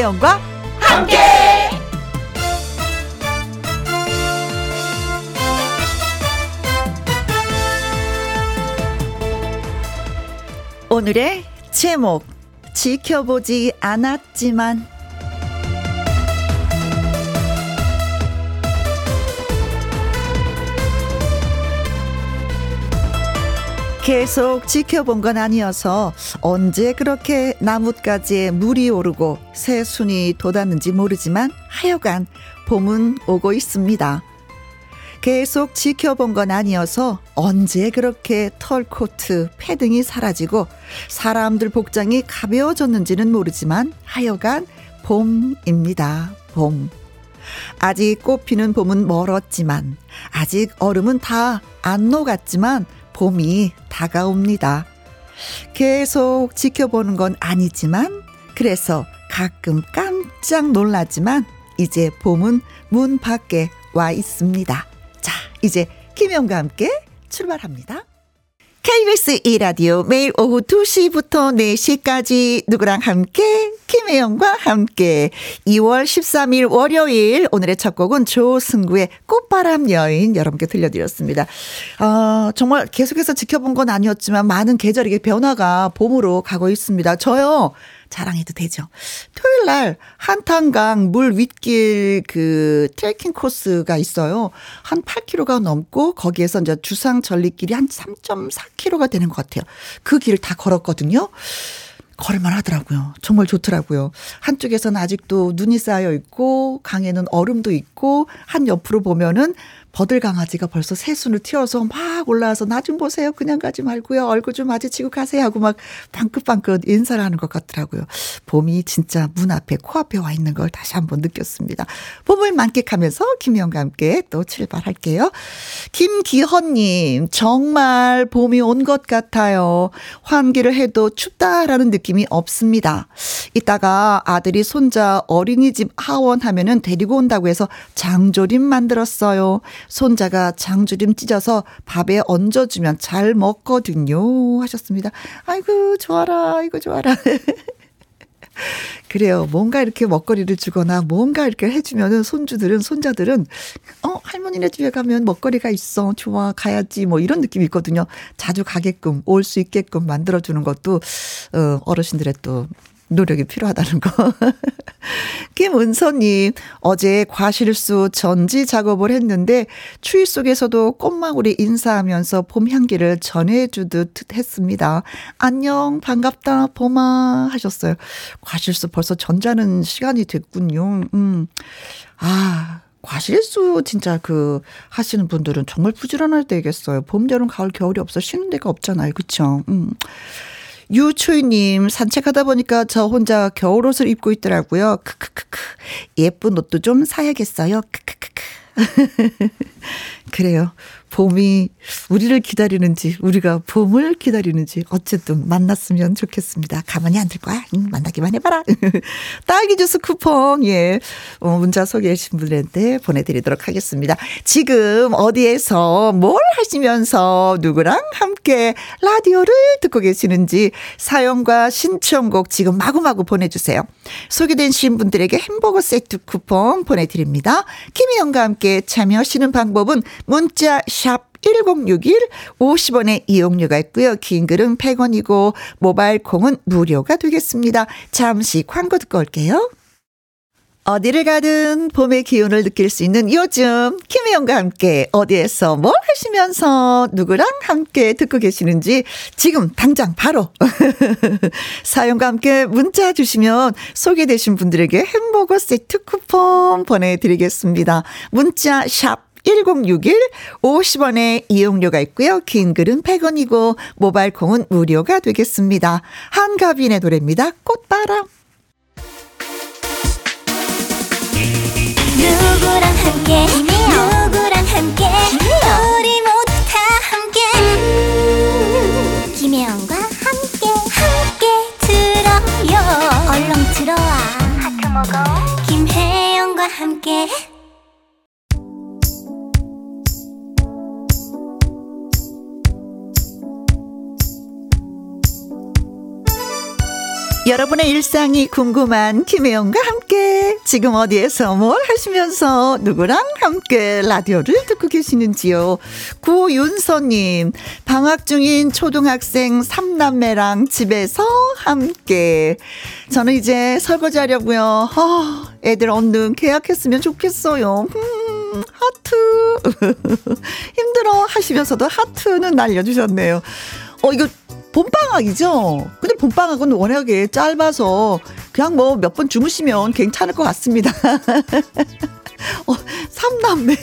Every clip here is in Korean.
김혜영과 함께. 오늘의 제목 지켜보지 않았지만 계속 지켜본 건 아니어서 언제 그렇게 나뭇가지에 물이 오르고 새순이 돋았는지 모르지만 하여간 봄은 오고 있습니다. 계속 지켜본 건 아니어서 언제 그렇게 털코트, 패딩이 사라지고 사람들 복장이 가벼워졌는지는 모르지만 하여간 봄입니다. 봄. 아직 꽃피는 봄은 멀었지만 아직 얼음은 다 안 녹았지만 봄이 다가옵니다. 계속 지켜보는 건 아니지만 그래서 가끔 깜짝 놀라지만 이제 봄은 문 밖에 와 있습니다. 자, 이제 김영과 함께 출발합니다. KBS 2라디오 매일 오후 2시부터 4시까지 누구랑 함께 김혜영과 함께 2월 13일 월요일 오늘의 첫 곡은 조승구의 꽃바람 여인 여러분께 들려드렸습니다. 어, 정말 계속해서 지켜본 건 아니었지만 많은 계절의 변화가 봄으로 가고 있습니다. 저요. 자랑해도 되죠. 토요일 날 한탄강 물 윗길 그 트레킹 코스가 있어요. 한 8km가 넘고 거기에서 이제 주상 전리길이 한 3.4km가 되는 것 같아요. 그 길을 다 걸었거든요. 걸을만 하더라고요. 정말 좋더라고요. 한쪽에서는 아직도 눈이 쌓여 있고 강에는 얼음도 있고 한 옆으로 보면은 버들 강아지가 벌써 새순을 튀어서 막 올라와서 나 좀 보세요. 그냥 가지 말고요. 얼굴 좀 마주치고 가세요 하고 막 방긋방긋 인사를 하는 것 같더라고요. 봄이 진짜 문 앞에 코앞에 와 있는 걸 다시 한번 느꼈습니다. 봄을 만끽하면서 김영과 함께 또 출발할게요. 김기헌님 정말 봄이 온 것 같아요. 환기를 해도 춥다라는 느낌이 없습니다. 이따가 아들이 손자 어린이집 하원하면은 데리고 온다고 해서 장조림 만들었어요. 손자가 장주림 찢어서 밥에 얹어주면 잘 먹거든요. 하셨습니다. 아이고, 좋아라. 아이고, 좋아라. 그래요. 뭔가 이렇게 먹거리를 주거나 뭔가 이렇게 해주면은 손주들은, 손자들은, 어, 할머니네 집에 가면 먹거리가 있어. 좋아. 가야지. 뭐 이런 느낌이 있거든요. 자주 가게끔, 올 수 있게끔 만들어주는 것도, 어, 어르신들의 또 노력이 필요하다는 거. 김은서님, 어제 과실수 전지 작업을 했는데 추위 속에서도 꽃망울이 인사하면서 봄 향기를 전해주듯 했습니다. 안녕, 반갑다, 봄아 하셨어요. 과실수 벌써 전자는 시간이 됐군요. 음. 아, 과실수 진짜 그 하시는 분들은 정말 부지런할 때겠어요. 봄, 여름, 가을, 겨울이 없어 쉬는 데가 없잖아요. 그쵸? 음. 유초희님, 산책하다 보니까 저 혼자 겨울옷을 입고 있더라고요. 크크크크. 예쁜 옷도 좀 사야겠어요. 크크크크. 그래요. 봄이 우리를 기다리는지 우리가 봄을 기다리는지 어쨌든 만났으면 좋겠습니다. 가만히 안 둘 거야. 응, 만나기만 해봐라. 딸기 주스 쿠폰 예 어, 문자 소개하신 분들한테 보내드리도록 하겠습니다. 지금 어디에서 뭘 하시면서 누구랑 함께 라디오를 듣고 계시는지 사연과 신청곡 지금 마구마구 보내주세요. 소개된 분들에게 햄버거 세트 쿠폰 보내드립니다. 김희영과 함께 참여하시는 방법은 문자 샵 1061 50원의 이용료가 있고요. 긴 글은 100원이고 모바일 콩은 무료가 되겠습니다. 잠시 광고 듣고 올게요. 어디를 가든 봄의 기운을 느낄 수 있는 요즘 김혜영과 함께 어디에서 뭘 하시면서 누구랑 함께 듣고 계시는지 지금 당장 바로 사연과 함께 문자 주시면 소개되신 분들에게 햄버거 세트 쿠폰 보내드리겠습니다. 문자 샵 1061 50원의 이용료가 있고요. 긴 글은 100원이고 모바일 콩은 무료가 되겠습니다. 한가빈의 노래입니다. 꽃바람. 누구랑 함께? 누구랑 함께? 우리 모두 다 함께. 음, 김혜영과 함께 함께 들어요. 얼렁 들어와. 하트 먹어. 김혜영과 함께 여러분의 일상이 궁금한 김혜영과 함께 지금 어디에서 뭘 하시면서 누구랑 함께 라디오를 듣고 계시는지요. 구윤서님, 방학 중인 초등학생 3남매랑 집에서 함께. 저는 이제 설거지 하려고요. 어, 애들 얼른 계약했으면 좋겠어요. 음, 하트. 힘들어 하시면서도 하트는 날려주셨네요. 어, 이거 봄방학이죠? 근데 봄방학은 워낙에 짧아서 그냥 뭐 몇 번 주무시면 괜찮을 것 같습니다. 어, 삼남매,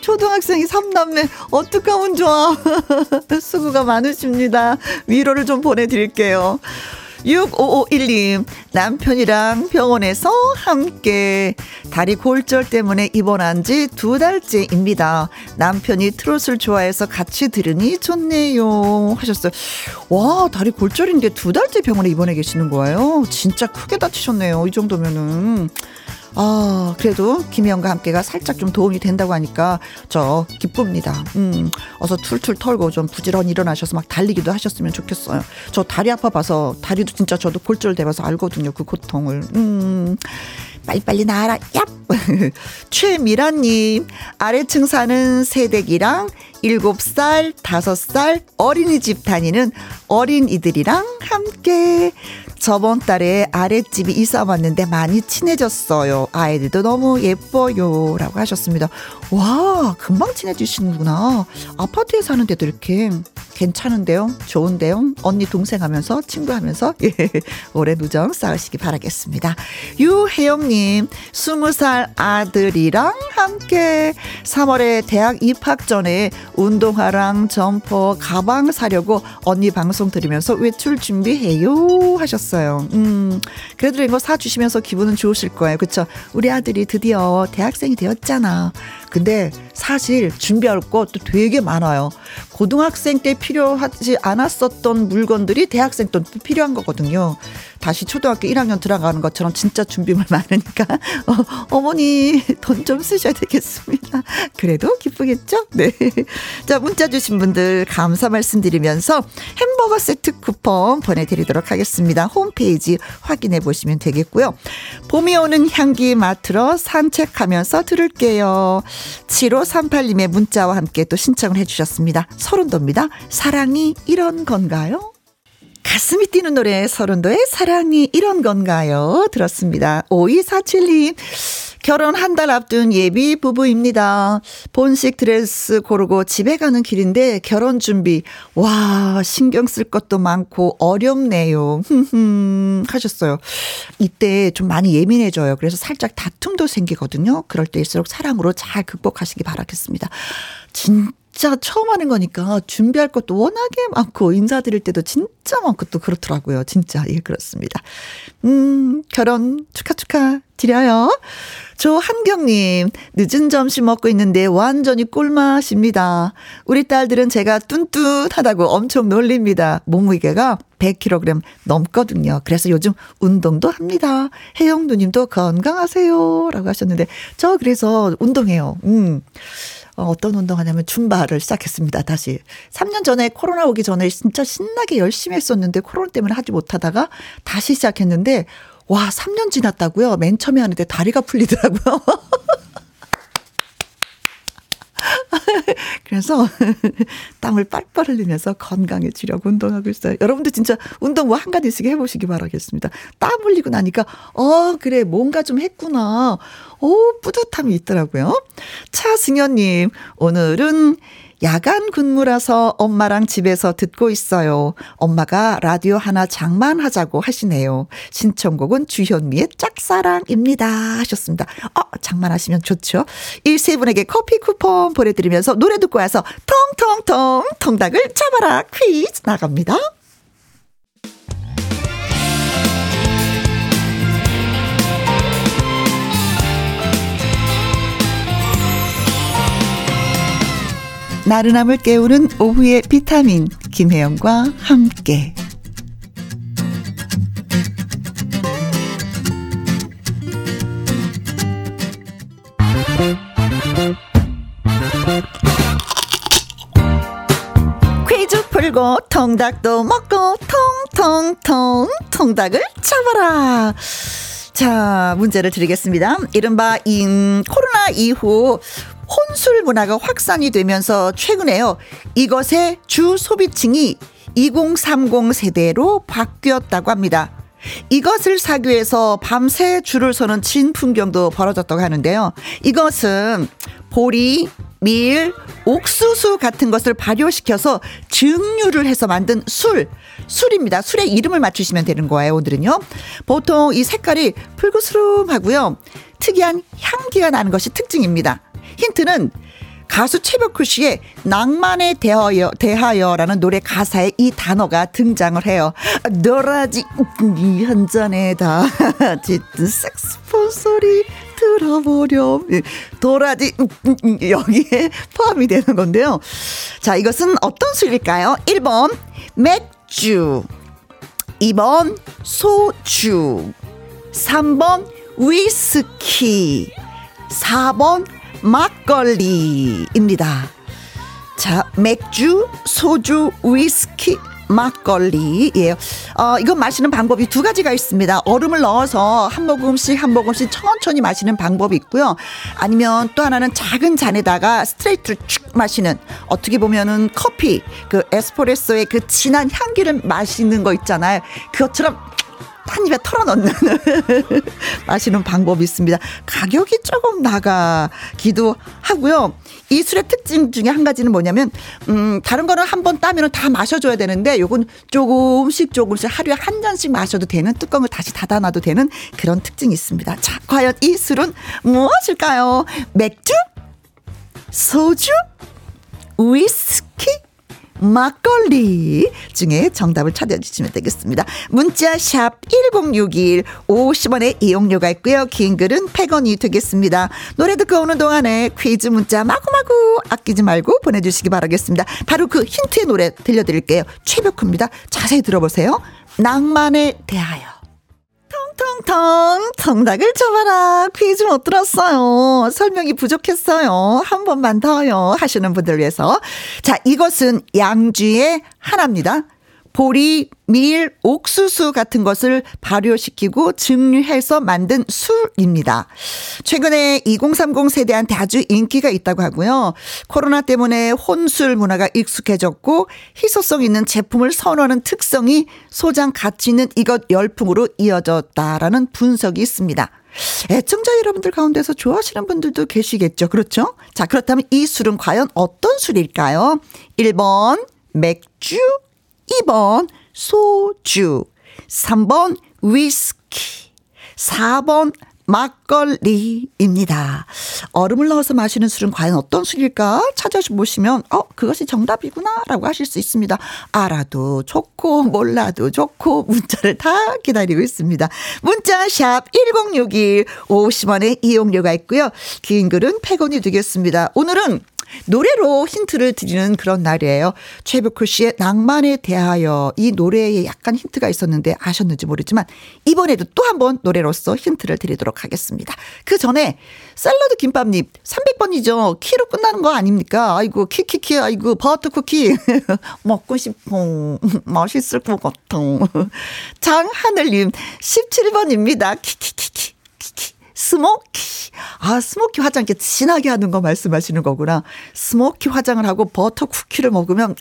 초등학생이 삼남매, 어떡하면 좋아. 수고가 많으십니다. 위로를 좀 보내드릴게요. 6551님, 남편이랑 병원에서 함께 다리 골절 때문에 입원한 지 두 달째입니다. 남편이 트롯을 좋아해서 같이 들으니 좋네요. 하셨어요. 와, 다리 골절인데 두 달째 병원에 입원해 계시는 거예요? 진짜 크게 다치셨네요. 이 정도면은. 아, 그래도 김희영과 함께가 살짝 좀 도움이 된다고 하니까 저 기쁩니다. 음, 어서 툴툴 털고 좀 부지런히 일어나셔서 막 달리기도 하셨으면 좋겠어요. 저 다리 아파 봐서 다리도 진짜 저도 골절 돼봐서 알거든요. 그 고통을. 음. 빨리빨리 나와라. 얍! 최미라님, 아래층 사는 새댁이랑 7살, 5살 어린이집 다니는 어린이들이랑 함께 저번 달에 아랫집이 이사 왔는데 많이 친해졌어요. 아이들도 너무 예뻐요. 라고 하셨습니다. 와, 금방 친해지시는구나. 아파트에 사는데도 이렇게 괜찮은데요? 좋은데요? 언니, 동생 하면서, 친구 하면서, 예, 올해 누정 쌓으시기 바라겠습니다. 유혜영님, 20살 아들이랑 함께 3월에 대학 입학 전에 운동화랑 점퍼, 가방 사려고 언니 방송 들으면서 외출 준비해요. 하셨어요. 음, 그래도 이거 사주시면서 기분은 좋으실 거예요. 그쵸? 우리 아들이 드디어 대학생이 되었잖아. 근데 사실 준비할 것도 되게 많아요. 고등학생 때 필요하지 않았었던 물건들이 대학생 때 필요한 거거든요. 다시 초등학교 1학년 들어가는 것처럼 진짜 준비물 많으니까 어, 머니 돈 좀 쓰셔야 되겠습니다. 그래도 기쁘겠죠? 네. 자 문자 주신 분들 감사 말씀드리면서 햄버거 세트 쿠폰 보내드리도록 하겠습니다. 홈페이지 확인해 보시면 되겠고요. 봄이 오는 향기 맡으러 산책하면서 들을게요. 7538님의 문자와 함께 또 신청을 해주셨습니다. 서른도입니다. 사랑이 이런 건가요? 가슴이 뛰는 노래 서른도의 사랑이 이런 건가요? 들었습니다. 5247님. 결혼 한 달 앞둔 예비 부부입니다. 본식 드레스 고르고 집에 가는 길인데 결혼 준비. 와, 신경 쓸 것도 많고 어렵네요. 하셨어요. 이때 좀 많이 예민해져요. 그래서 살짝 다툼도 생기거든요. 그럴 때일수록 사랑으로 잘 극복하시기 바라겠습니다. 진 진짜 처음 하는 거니까 준비할 것도 워낙에 많고 인사드릴 때도 진짜 많고 또 그렇더라고요. 진짜 예 그렇습니다. 음 결혼 축하 축하 드려요. 조한경님 늦은 점심 먹고 있는데 완전히 꿀맛입니다. 우리 딸들은 제가 뚠뚠하다고 엄청 놀립니다. 몸무게가 100kg 넘거든요. 그래서 요즘 운동도 합니다. 혜영 누님도 건강하세요. 라고 하셨는데, 저 그래서 운동해요. 음. 어, 어떤 운동하냐면 줌바를 시작했습니다. 다시. 3년 전에 코로나 오기 전에 진짜 신나게 열심히 했었는데 코로나 때문에 하지 못하다가 다시 시작했는데 와, 3년 지났다고요? 맨 처음에 하는데 다리가 풀리더라고요. 그래서 땀을 빨빨 흘리면서 건강해지려고 운동하고 있어요. 여러분도 진짜 운동 뭐 한 가지씩 해보시기 바라겠습니다. 땀 흘리고 나니까 어 그래 뭔가 좀 했구나. 오 뿌듯함이 있더라고요. 차승현님 오늘은 야간 근무라서 엄마랑 집에서 듣고 있어요. 엄마가 라디오 하나 장만하자고 하시네요. 신청곡은 주현미의 짝사랑입니다. 하셨습니다. 어, 장만하시면 좋죠. 이세 분에게 커피 쿠폰 보내드리면서 노래 듣고 와서 통통통 통닭을 잡아라 퀴즈 나갑니다. 나른함을 깨우는 오후의 비타민 김혜영과 함께 풀고 통닭도 먹고 통통통 통닭을 잡아라. 자, 문제를 드리겠습니다. 이른바 인 코로나 이후 혼술 문화가 확산이 되면서 최근에요. 이것의 주 소비층이 2030 세대로 바뀌었다고 합니다. 이것을 사기 위해서 밤새 줄을 서는 진풍경도 벌어졌다고 하는데요. 이것은 보리, 밀, 옥수수 같은 것을 발효시켜서 증류를 해서 만든 술, 술입니다. 술의 이름을 맞추시면 되는 거예요, 오늘은요. 보통 이 색깔이 붉으스름하고요. 특이한 향기가 나는 것이 특징입니다. 힌트는 가수 최백호 씨의 낭만에 대하여, 대하여라는 노래 가사에 이 단어가 등장을 해요. 너라지, 이한 잔에다 짙은 색스폰 소리 들어보렴. 도라지, 여기에 포함이 되는 건데요. 자, 이것은 어떤 술일까요? 1번, 맥주. 2번, 소주. 3번, 위스키. 4번, 막걸리입니다. 자, 맥주, 소주, 위스키, 막걸리예요. 어, 이건 마시는 방법이 두 가지가 있습니다. 얼음을 넣어서 한 모금씩 한 모금씩 천천히 마시는 방법이 있고요. 아니면 또 하나는 작은 잔에다가 스트레이트를 쭉 마시는 어떻게 보면은 커피 그 에스프레소의 그 진한 향기를 마시는 거 있잖아요. 그것처럼 한 입에 털어넣는 마시는 방법이 있습니다. 가격이 조금 나가기도 하고요. 이 술의 특징 중에 한 가지는 뭐냐면 음 다른 거는 한 번 따면은 다 마셔줘야 되는데 요건 조금씩 조금씩 하루에 한 잔씩 마셔도 되는 뚜껑을 다시 닫아놔도 되는 그런 특징이 있습니다. 자 과연 이 술은 무엇일까요? 맥주? 소주? 위스키? 막걸리 중에 정답을 찾아주시면 되겠습니다. 문자 샵 1061, 50원의 이용료가 있고요. 긴 글은 100원이 되겠습니다. 노래 듣고 오는 동안에 퀴즈 문자 마구마구 아끼지 말고 보내주시기 바라겠습니다. 바로 그 힌트의 노래 들려드릴게요. 최벽입니다. 자세히 들어보세요. 낭만에 대하여. 텅텅텅 정답을 쳐봐라. 퀴즈 못 들었어요. 설명이 부족했어요. 한 번만 더요 하시는 분들 위해서. 자 이것은 양주의 하나입니다 보리, 밀, 옥수수 같은 것을 발효시키고 증류해서 만든 술입니다. 최근에 2030 세대한테 아주 인기가 있다고 하고요. 코로나 때문에 혼술 문화가 익숙해졌고 희소성 있는 제품을 선호하는 특성이 소장 가치 있는 이것 열풍으로 이어졌다라는 분석이 있습니다. 애청자 여러분들 가운데서 좋아하시는 분들도 계시겠죠. 그렇죠? 자, 그렇다면 이 술은 과연 어떤 술일까요? 1번 맥주 2번 소주, 3번 위스키, 4번 막걸리입니다. 얼음을 넣어서 마시는 술은 과연 어떤 술일까 찾아보시면 어 그것이 정답이구나라고 하실 수 있습니다. 알아도 좋고 몰라도 좋고 문자를 다 기다리고 있습니다. 문자 샵 1061 50원의 이용료가 있고요. 긴 글은 100원이 되겠습니다. 오늘은 노래로 힌트를 드리는 그런 날이에요. 최백호 씨의 낭만에 대하여 이 노래에 약간 힌트가 있었는데 아셨는지 모르지만 이번에도 또 한 번 노래로서 힌트를 드리도록 하겠습니다. 그 전에 샐러드 김밥님 300번이죠. 키로 끝나는 거 아닙니까? 아이고 키키키 아이고 버터 쿠키 먹고 싶어. 맛있을 것 같아. 장하늘님 17번입니다. 키키키키 키키 스모키. 아, 스모키 화장 이렇게 진하게 하는 거 말씀하시는 거구나. 스모키 화장을 하고 버터 쿠키를 먹으면,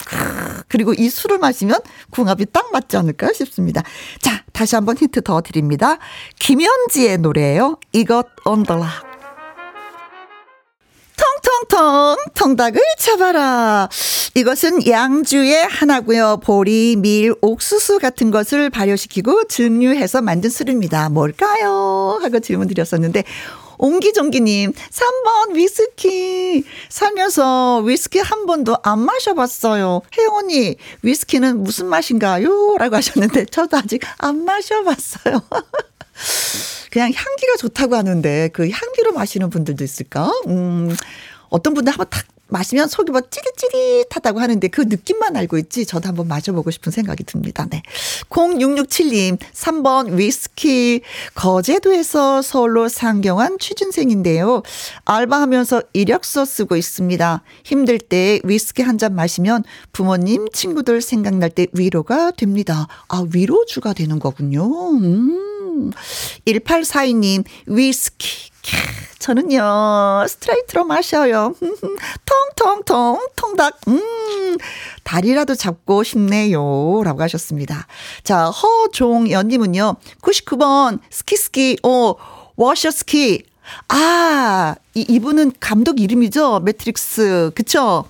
그리고 이 술을 마시면 궁합이 딱 맞지 않을까 싶습니다. 자, 다시 한번 힌트 더 드립니다. 김현지의 노래예요. 이것 on the rock. 텅텅텅 통닭을 잡아라. 이것은 양주의 하나고요. 보리, 밀, 옥수수 같은 것을 발효시키고 증류해서 만든 술입니다. 뭘까요? 하고 질문 드렸었는데 옹기종기님, 3번 위스키. 살면서 위스키 한 번도 안 마셔봤어요. 혜영 언니, 위스키는 무슨 맛인가요? 라고 하셨는데, 저도 아직 안 마셔봤어요. 그냥 향기가 좋다고 하는데 그 향기로 마시는 분들도 있을까? 음, 어떤 분들 한번 탁 마시면 속이 뭐 찌릿찌릿하다고 하는데 그 느낌만 알고 있지 저도 한번 마셔보고 싶은 생각이 듭니다. 네. 0667님 3번 위스키 거제도에서 서울로 상경한 취준생인데요. 알바하면서 이력서 쓰고 있습니다. 힘들 때 위스키 한 잔 마시면 부모님 친구들 생각날 때 위로가 됩니다. 아 위로주가 되는 거군요. 음. 1842님 위스키 저는요, 스트레이트로 마셔요. 통통통, 통닭, 음, 다리라도 잡고 싶네요. 라고 하셨습니다. 자, 허종연님은요, 99번, 스키스키, 어, 워쇼스키. 아, 이, 이분은 감독 이름이죠? 매트릭스. 그쵸?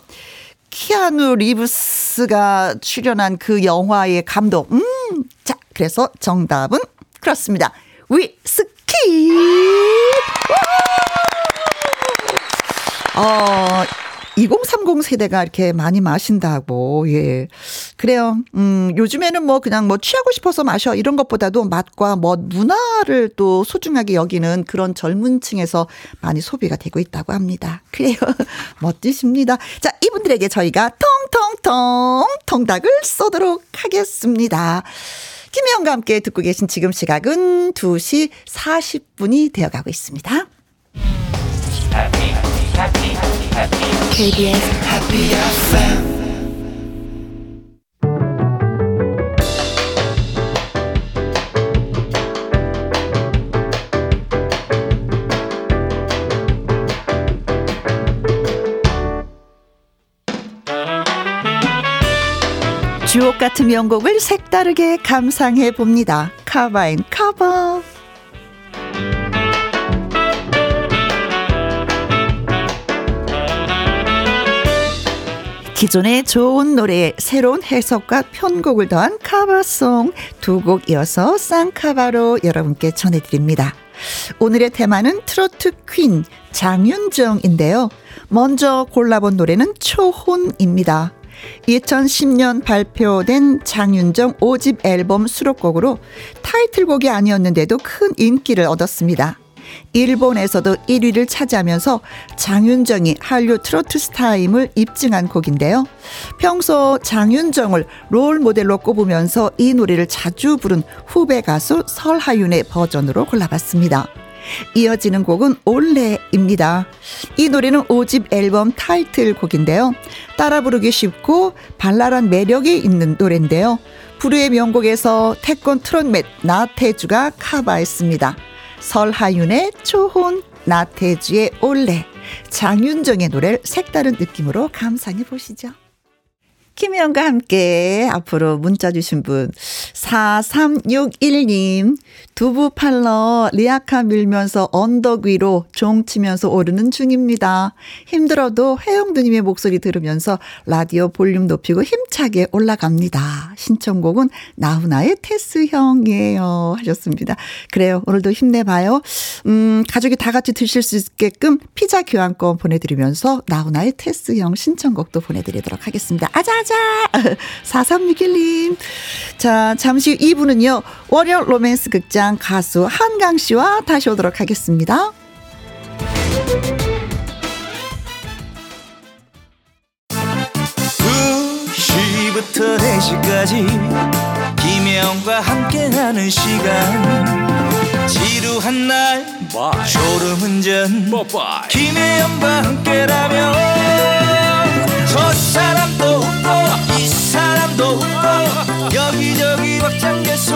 키아누 리브스가 출연한 그 영화의 감독. 음, 자, 그래서 정답은 그렇습니다. 위스키! 어, 2030 세대가 이렇게 많이 마신다고, 예. 그래요. 음, 요즘에는 뭐 그냥 뭐 취하고 싶어서 마셔 이런 것보다도 맛과 뭐 문화를 또 소중하게 여기는 그런 젊은 층에서 많이 소비가 되고 있다고 합니다. 그래요. 멋지십니다. 자, 이분들에게 저희가 통통통 통닭을 쏘도록 하겠습니다. 김혜영과 함께 듣고 계신 지금 시각은 2시 40분이 되어가고 있습니다. KBS Happy FM 주옥 같은 명곡을 색다르게 감상해 봅니다. 카바인 카바. 기존의 좋은 노래에 새로운 해석과 편곡을 더한 카바송 두 곡 이어서 쌍카바로 여러분께 전해드립니다. 오늘의 테마는 트로트 퀸 장윤정인데요. 먼저 골라본 노래는 초혼입니다. 2010년 발표된 장윤정 5집 앨범 수록곡으로 타이틀곡이 아니었는데도 큰 인기를 얻었습니다. 일본에서도 1위를 차지하면서 장윤정이 한류 트로트 스타임을 입증한 곡인데요. 평소 장윤정을 롤 모델로 꼽으면서 이 노래를 자주 부른 후배 가수 설하윤의 버전으로 골라봤습니다. 이어지는 곡은 올레입니다. 이 노래는 5집 앨범 타이틀곡인데요. 따라 부르기 쉽고 발랄한 매력이 있는 노래인데요. 불후의 명곡에서 태권 트롯맷 나태주가 카바했습니다. 설하윤의 초혼, 나태주의 올레, 장윤정의 노래를 색다른 느낌으로 감상해 보시죠. 김혜영과 함께 앞으로 문자 주신 분 4361님 두부 팔러 리아카 밀면서 언덕 위로 종 치면서 오르는 중입니다. 힘들어도 혜영두님의 목소리 들으면서 라디오 볼륨 높이고 힘차게 올라갑니다. 신청곡은 나훈아의 테스형이에요 하셨습니다. 그래요. 오늘도 힘내봐요. 음, 가족이 다 같이 드실 수 있게끔 피자 교환권 보내드리면서 나훈아의 테스형 신청곡도 보내드리도록 하겠습니다. 아자아자! 4361님. 자, 잠시 후 2부는요, 월요 로맨스 극장 가수 한강 씨와 다시 오도록 하겠습니다. 2시부터 4시까지 김혜영과 함께하는 시간 지루한 날. 졸음운전 김혜영과 함께라면 저 사람도 웃고 이 사람도 웃고 여기저기 벅장개소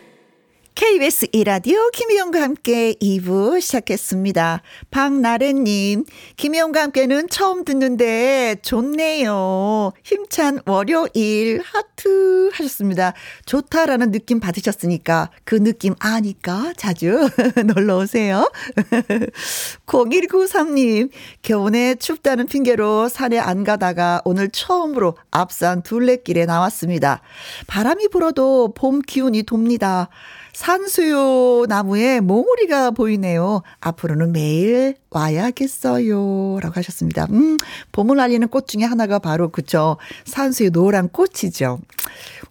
KBS 이라디오 김희영과 함께 2부 시작했습니다. 박나래님, 김희영과 함께는 처음 듣는데 좋네요. 힘찬 월요일 하트 하셨습니다. 좋다라는 느낌 받으셨으니까 그 느낌 아니까 자주 놀러 오세요. 0193님, 겨우내 춥다는 핑계로 산에 안 가다가 오늘 처음으로 앞산 둘레길에 나왔습니다. 바람이 불어도 봄 기운이 돕니다. 산수유 나무에 몽우리가 보이네요. 앞으로는 매일 와야겠어요. 라고 하셨습니다. 음, 봄을 알리는 꽃 중에 하나가 바로 그쵸. 산수유 노란 꽃이죠.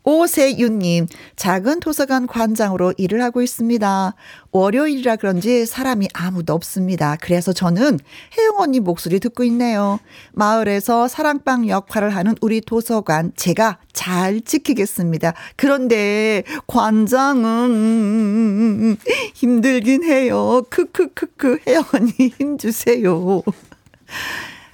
오세윤님, 작은 도서관 관장으로 일을 하고 있습니다. 월요일이라 그런지 사람이 아무도 없습니다. 그래서 저는 혜영 언니 목소리 듣고 있네요. 마을에서 사랑방 역할을 하는 우리 도서관 제가 잘 지키겠습니다. 그런데 관장은 힘들긴 해요. 크크크크 혜영 언니 힘 주세요.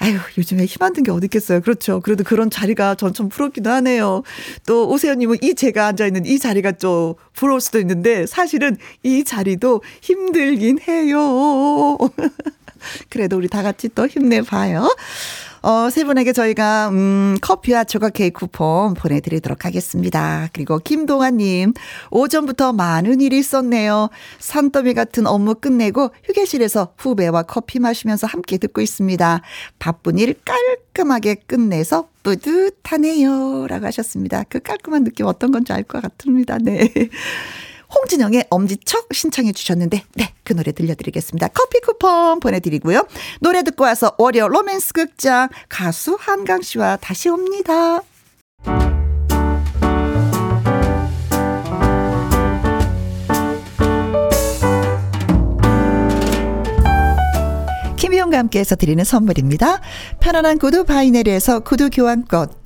아유, 요즘에 힘 안 든 게 어디 있겠어요. 그렇죠. 그래도 그런 자리가 전좀 부럽기도 하네요. 또 오세현님은 이 제가 앉아있는 이 자리가 좀 부러울 수도 있는데 사실은 이 자리도 힘들긴 해요. 그래도 우리 다 같이 또 힘내봐요. 어, 세 분에게 저희가, 음, 커피와 조각 케이크 쿠폰 보내드리도록 하겠습니다. 그리고 김동아님, 오전부터 많은 일이 있었네요. 산더미 같은 업무 끝내고 휴게실에서 후배와 커피 마시면서 함께 듣고 있습니다. 바쁜 일 깔끔하게 끝내서 뿌듯하네요. 라고 하셨습니다. 그 깔끔한 느낌 어떤 건지 알 것 같습니다. 네. 홍진영의 엄지척 신청해 주셨는데 네, 그 노래 들려드리겠습니다. 커피 쿠폰 보내드리고요. 노래 듣고 와서 월요 로맨스 극장 가수 한강 씨와 다시 옵니다. 김희용과 함께해서 드리는 선물입니다. 편안한 구두 바이네리에서 구두 교환권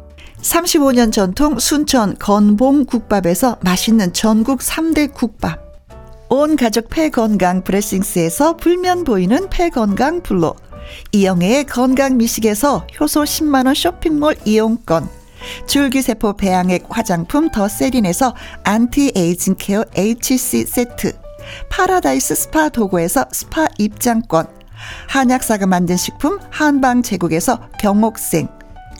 35년 전통 순천 건봉국밥에서 맛있는 전국 3대 국밥. 온 가족 폐건강 브레싱스에서 불면 보이는 폐건강 블로. 이영애의 건강 미식에서 효소 10만원 쇼핑몰 이용권. 줄기세포 배양액 화장품 더 세린에서 anti-aging care HC 세트. 파라다이스 스파 도구에서 스파 입장권. 한약사가 만든 식품 한방 제국에서 경옥생.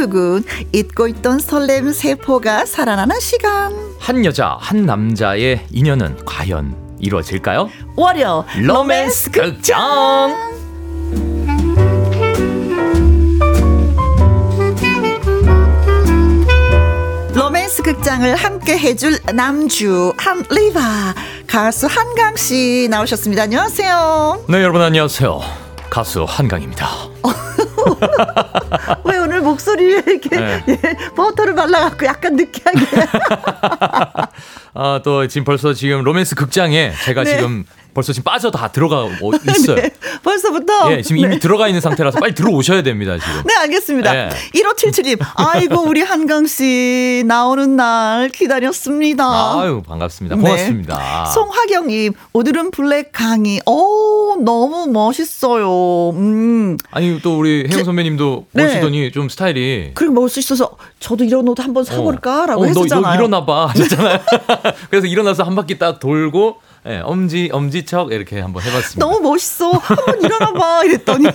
두근두근 잊고 있던 설렘 세포가 살아나는 시간. 한 여자 한 남자의 인연은 과연 이루어질까요? 월요 로맨스 극장! 로맨스 극장을 함께 해줄 남주 한리바 가수 한강 씨 나오셨습니다. 안녕하세요. 네 여러분 안녕하세요. 가수 한강입니다 왜 오늘 목소리에 이렇게 네. 예, 버터를 발라갖고 약간 느끼하게. 아, 또 지금 벌써 지금 로맨스 극장에 제가 네. 지금 벌써 지금 빠져 다 들어가 있어요. 네, 벌써부터? 예, 지금 이미 네. 들어가 있는 상태라서 빨리 들어오셔야 됩니다, 지금. 네, 알겠습니다. 네. 1577님, 아이고, 우리 한강씨 나오는 날 기다렸습니다. 아유, 반갑습니다. 네. 고맙습니다. 네. 송화경님, 오늘은 블랙 강의. 오, 너무 멋있어요. 음. 아니, 또 우리 혜영 선배님도 네. 보시더니 좀 스타일이. 그리고 멋있어서 저도 이런 옷 한번 사볼까라고 어. 어, 했었잖아요. 너, 너 일어나봐 하셨잖아요. 그래서 일어나서 한 바퀴 딱 돌고 네, 엄지 엄지척 이렇게 한번 해봤습니다. 너무 멋있어. 한번 일어나봐 이랬더니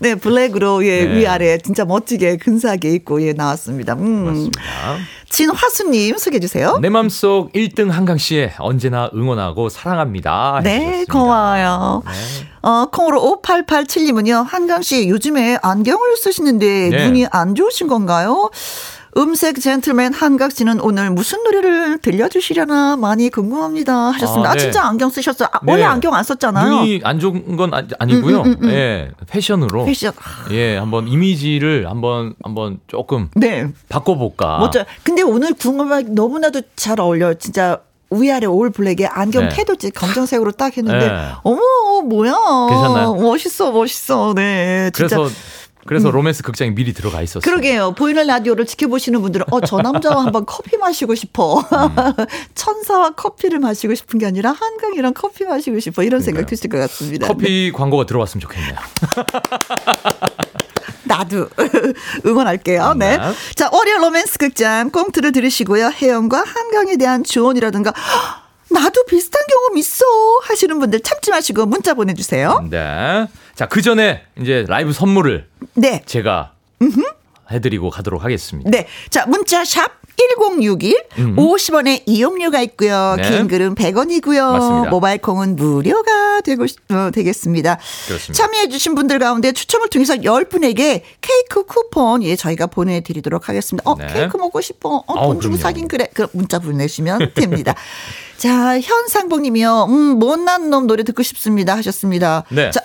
네 블랙으로 예 네. 위아래 진짜 멋지게 근사하게 입고 예 나왔습니다. 음. 맞습니다. 진화수님 소개해 주세요. 내 맘속 1등 한강 씨에 언제나 응원하고 사랑합니다. 네 해주셨습니다. 고마워요. 네. 어 콩으로 5887님은요 한강 씨 요즘에 안경을 쓰시는데 네. 눈이 안 좋으신 건가요? 음색 젠틀맨 한각 씨는 오늘 무슨 노래를 들려주시려나 많이 궁금합니다 하셨습니다. 아, 네. 아 진짜 안경 쓰셨어요. 아, 네. 원래 안경 안 썼잖아요. 눈이 안 좋은 건 아니, 고요 음, 음, 음, 음, 예, 패션으로. 패션. 예, 한번 이미지를 한번 한번 조금 네. 바꿔볼까. 멋져. 근데 오늘 궁금한 너무나도 잘 어울려요. 진짜 위아래 올 블랙에 안경 네. 태도 검정색으로 딱 했는데 네. 어머 뭐야 괜찮나요? 멋있어 멋있어 네 진짜. 그래서 그래서 음. 로맨스 극장에 미리 들어가 있었어요. 그러게요. 보이는 라디오를 지켜보시는 분들은 어 저 남자와 한번 커피 마시고 싶어. 음. 천사와 커피를 마시고 싶은 게 아니라 한강이랑 커피 마시고 싶어 이런 생각 드실 것 같습니다. 커피 네. 광고가 들어왔으면 좋겠네요. 나도 응원할게요. 네. 네. 자, 월요 로맨스 극장 꽁트를 들으시고요. 혜영과 한강에 대한 조언이라든가 나도 비슷한 경험 있어 하시는 분들 참지 마시고 문자 보내주세요. 네. 자, 그 전에 이제 라이브 선물을 네. 제가 음흠. 해드리고 가도록 하겠습니다. 네. 자, 문자 샵 1061, 음. 50원의 이용료가 있고요. 네. 긴 글은 100원이고요. 맞습니다. 모바일 콩은 무료가 되고 어, 되겠습니다. 그렇습니다. 참여해 주신 분들 가운데 추첨을 통해서 10분에게 케이크 쿠폰 예 저희가 보내 드리도록 하겠습니다. 어, 네. 케이크 먹고 싶어. 어, 돈 주고 사긴 그래. 그 문자 보내시면 됩니다. 자, 현상복 님이요. 음, 못난 놈 노래 듣고 싶습니다 하셨습니다. 네. 자,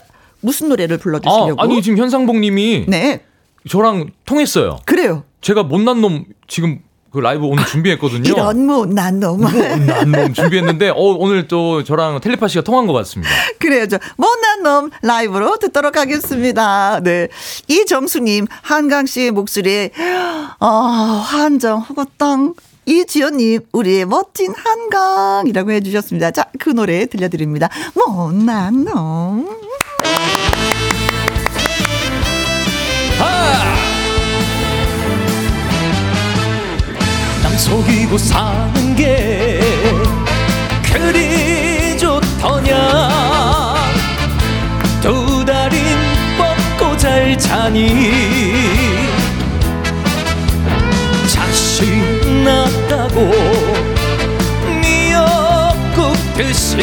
무슨 노래를 불러 주시려고? 아, 니 지금 현상복 님이 네. 저랑 통했어요. 그래요. 제가 못난 놈 지금 그 라이브 오늘 준비했거든요. 이런 못난 놈. 못난 놈 준비했는데 어, 오늘 또 저랑 텔레파시가 통한 것 같습니다. 그래요. 저 못난 놈 라이브로 듣도록 하겠습니다. 네. 이정수님, 한강 씨의 목소리에 아, 환정 허거땅 이지연님, 우리의 멋진 한강이라고 해주셨습니다. 자, 그 노래 들려드립니다. 못난 놈. 속이고 사는 게 그리 좋더냐? 두 달인 뻗고 잘 자니? 자식 낳았다고 미역국 드시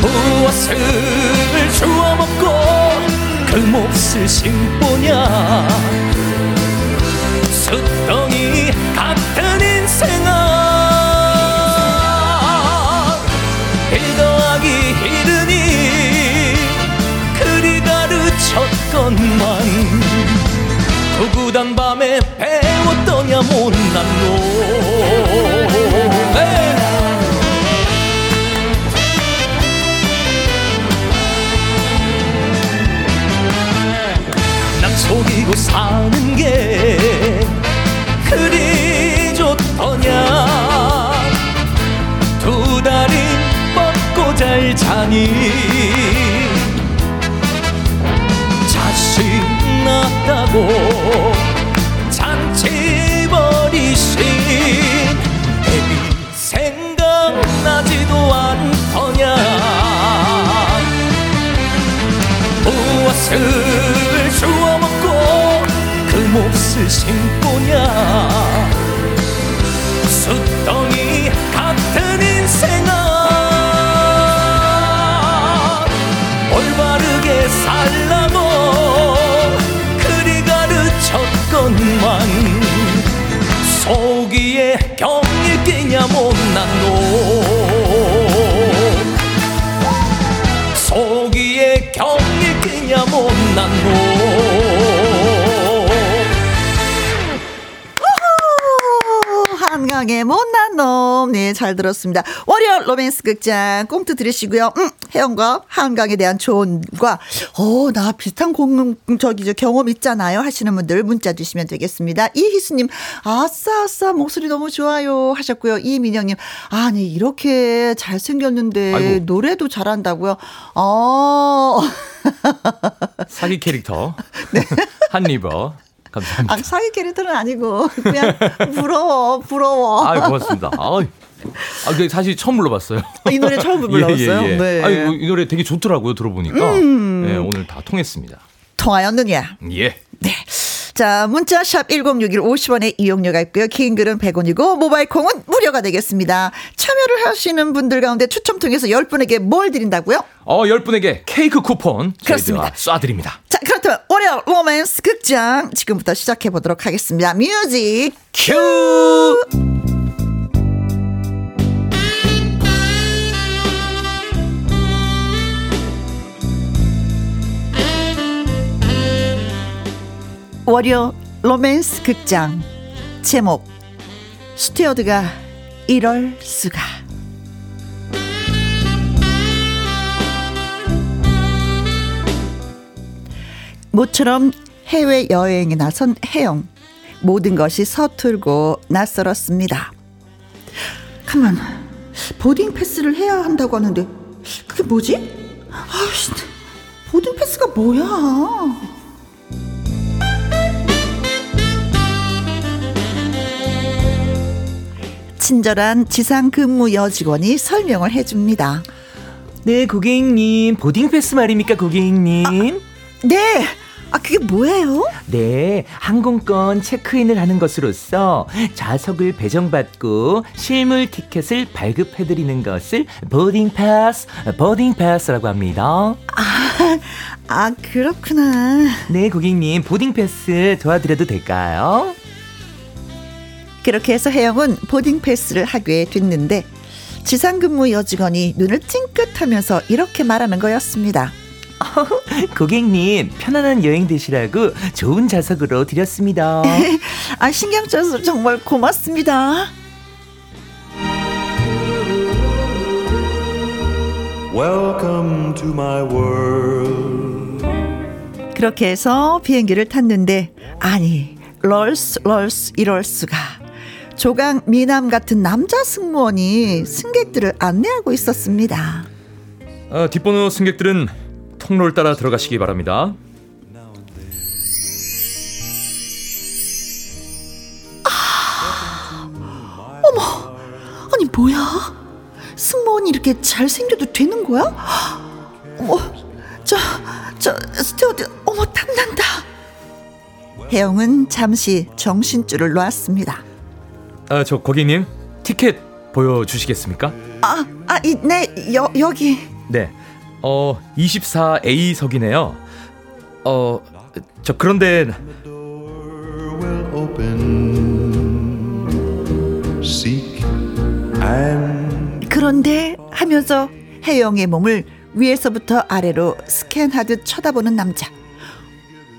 무엇을 주워 먹고 그 몫을 심보냐? 숫덩이 같은 인생아 일 더하기 일은이 그리 가르쳤건만 구구단 밤에 배웠더냐 못난 놈 잘 자니. 자식 낳았다고 잔치 버리신 애비 생각나지도 않더냐. 무엇을 주워 몫을 심고냐. 숫덩이 올바르게 살라고. 그리 가르쳤건만 속이에 경일 끼냐 못난 놈 속이에 경일 끼냐 못난 놈 한강의 못 난 놈. 네, 잘 들었습니다. 월요 로맨스 극장 꽁트 들으시고요. 음, 혜영과 한강에 대한 조언과, 어, 나 비슷한 공, 저기, 저 경험 있잖아요. 하시는 분들 문자 주시면 되겠습니다. 이희수님, 아싸, 아싸, 목소리 너무 좋아요. 하셨고요. 이민영님, 아니, 이렇게 잘생겼는데 아이고. 노래도 잘한다고요? 어. 사기 캐릭터. 네. 한 리버. 감사합니다. 아, 사기 캐릭터는 아니고 그냥 부러워, 부러워. 아, 고맙습니다. 아, 아, 그 사실 처음 불러봤어요. 이 노래 처음 불러봤어요? 예, 예, 예. 네. 아니, 이 노래 되게 좋더라고요. 들어보니까. 음. 네, 오늘 다 통했습니다. 통하였느냐? 예. 네. 자, 문자 샵 1061 50원의 이용료가 있고요. 긴 글은 100원이고 모바일 콩은 무료가 되겠습니다. 참여를 하시는 분들 가운데 추첨 통해서 10분에게 뭘 드린다고요? 어, 10분에게 케이크 쿠폰 그렇습니다. 쏴드립니다. 자, 그렇다면 월요 로맨스 극장 지금부터 시작해 보도록 하겠습니다. music cue! 월요 로맨스 극장 제목 스튜어드가 이럴 수가 모처럼 해외 여행에 나선 혜영 모든 것이 서툴고 낯설었습니다. 가만 boarding pass를 해야 한다고 하는데 그게 뭐지? 아이씨 보딩 패스가 뭐야? 친절한 지상 근무 여직원이 설명을 해줍니다. 네, 고객님. 보딩 패스 말입니까, 고객님? 네, 아 그게 뭐예요? 네, 항공권 체크인을 하는 것으로서 좌석을 배정받고 실물 티켓을 발급해드리는 것을 보딩 패스, 보딩 패스라고 합니다. 아 그렇구나. 네, 고객님. 보딩 패스 도와드려도 될까요? 그렇게 해서 혜영은 보딩 패스를 하게 됐는데 지상근무 여직원이 눈을 찡긋하면서 이렇게 말하는 거였습니다. 고객님, 편안한 여행 되시라고 좋은 좌석으로 드렸습니다. 아 신경 써서 정말 고맙습니다. Welcome to my world. 그렇게 해서 비행기를 탔는데 아니 럴스 럴스 이럴 수가 조강 미남 같은 남자 승무원이 승객들을 안내하고 있었습니다. 아, 뒷번호 승객들은 통로를 따라 들어가시기 바랍니다. 아니 뭐야? 승무원이 이렇게 잘생겨도 되는 거야? 어머, 저, 저 스튜어드, 어머 탐난다. 혜영은 잠시 정신줄을 놓았습니다. 아, 저 고객님 티켓 보여주시겠습니까? 아, 아, 이, 네, 여, 여기. 네. 어, 24A석이네요. 어, 저 그런데 그런데 하면서 혜영의 몸을 위에서부터 아래로 스캔하듯 쳐다보는 남자.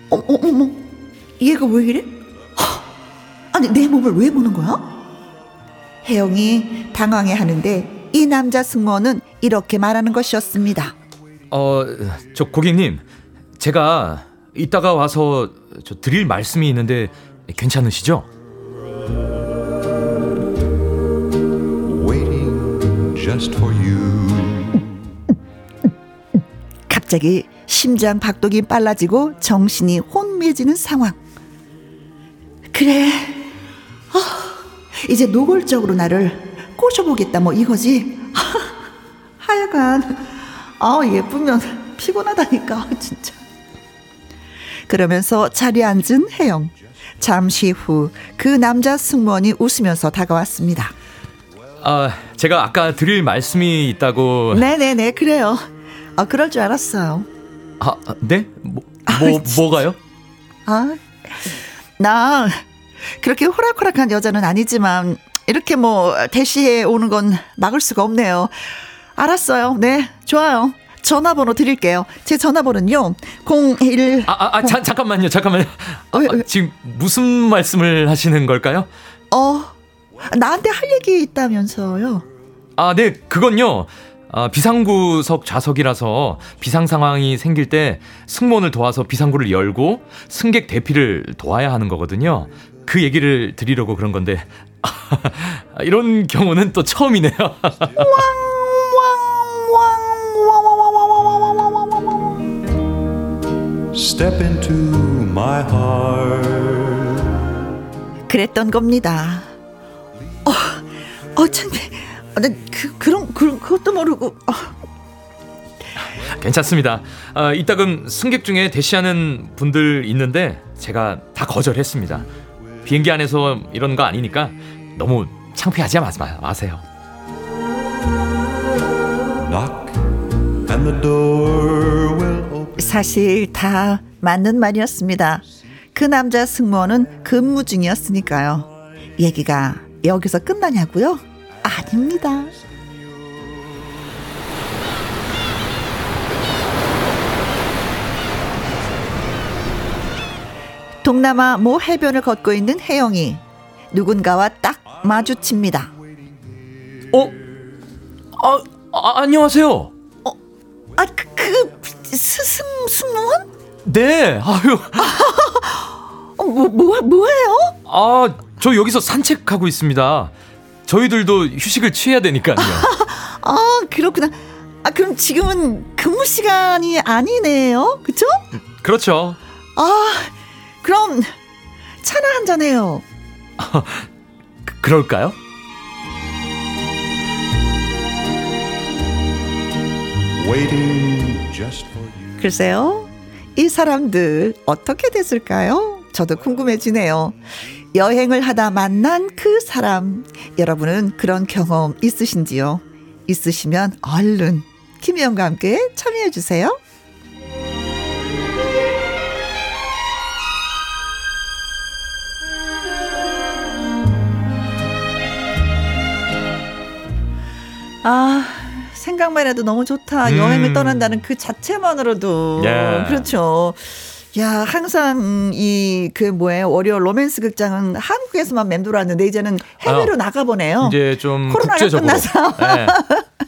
어머, 어머, 얘가 왜 이래? 헉, 아니, 내 몸을 왜 보는 거야? 혜영이 당황해 하는데 이 남자 승무원은 이렇게 말하는 것이었습니다. 어, 저 고객님 제가 이따가 와서 저 드릴 말씀이 있는데 괜찮으시죠? 갑자기 심장 박동이 빨라지고 정신이 혼미해지는 상황. 그래. 아, 이제 노골적으로 나를 꼬셔보겠다 뭐 이거지. 하여간 아 예쁘면 피곤하다니까 진짜. 그러면서 자리에 앉은 혜영. 잠시 후 그 남자 승무원이 웃으면서 다가왔습니다. 아, 제가 아까 드릴 말씀이 있다고 네네네 그래요. 아 그럴 줄 알았어요. 아, 네? 뭐, 뭐 뭐가요? 아, 나 그렇게 호락호락한 여자는 아니지만 이렇게 뭐 대시해 오는 건 막을 수가 없네요. 알았어요. 네, 좋아요. 전화번호 드릴게요. 제 전화번호는요. 01 아, 아, 아 자, 잠깐만요. 잠깐만요. 아, 왜, 왜? 지금 무슨 말씀을 하시는 걸까요? 어 나한테 할 얘기 있다면서요. 아, 네, 그건요. 아, 비상구석 좌석이라서 비상 상황이 생길 때 승무원을 도와서 비상구를 열고 승객 대피를 도와야 하는 거거든요. 그 얘기를 드리려고 그런 건데 이런 경우는 또 처음이네요. Step into my heart. 그랬던 겁니다. 어, 어, 참, 어, 나그 그런 그 그것도 모르고. 어. 괜찮습니다. 아, 이따금 승객 중에 대시하는 분들 있는데 제가 다 거절했습니다. 비행기 안에서 이런 거 아니니까 너무 창피하지 마, 마, 마세요. Knock and the door will open. 사실 다 맞는 말이었습니다. 그 남자 승무원은 근무 중이었으니까요. 얘기가 여기서 끝나냐고요? 아닙니다. 동남아 모 해변을 걷고 있는 혜영이 누군가와 딱 마주칩니다. 어? 아, 아 안녕하세요. 아, 그, 그 스승 승무원? 네. 아유. 어, 뭐, 뭐, 뭐예요? 아, 저 여기서 산책하고 있습니다. 저희들도 휴식을 취해야 되니까요. 아, 그렇구나. 아, 그럼 지금은 근무 시간이 아니네요. 그쵸? 그렇죠. 아, 그럼 차나 한잔 해요. 그, 그럴까요? Waiting just for you. 글쎄요. 이 사람들 어떻게 됐을까요? 저도 궁금해지네요. 여행을 하다 만난 그 사람. 여러분은 그런 경험 있으신지요? 있으시면 얼른 김희영과 함께 참여해 주세요. 아, 생각만 해도 너무 좋다. 음. 여행을 떠난다는 그 자체만으로도. 예. 그렇죠. 야, 항상 이 그 뭐예요? 월요 로맨스 극장은 한국에서만 맴돌았는데 이제는 해외로 아, 나가 보네요. 이제 좀 코로나가 국제적으로 끝나서. 네,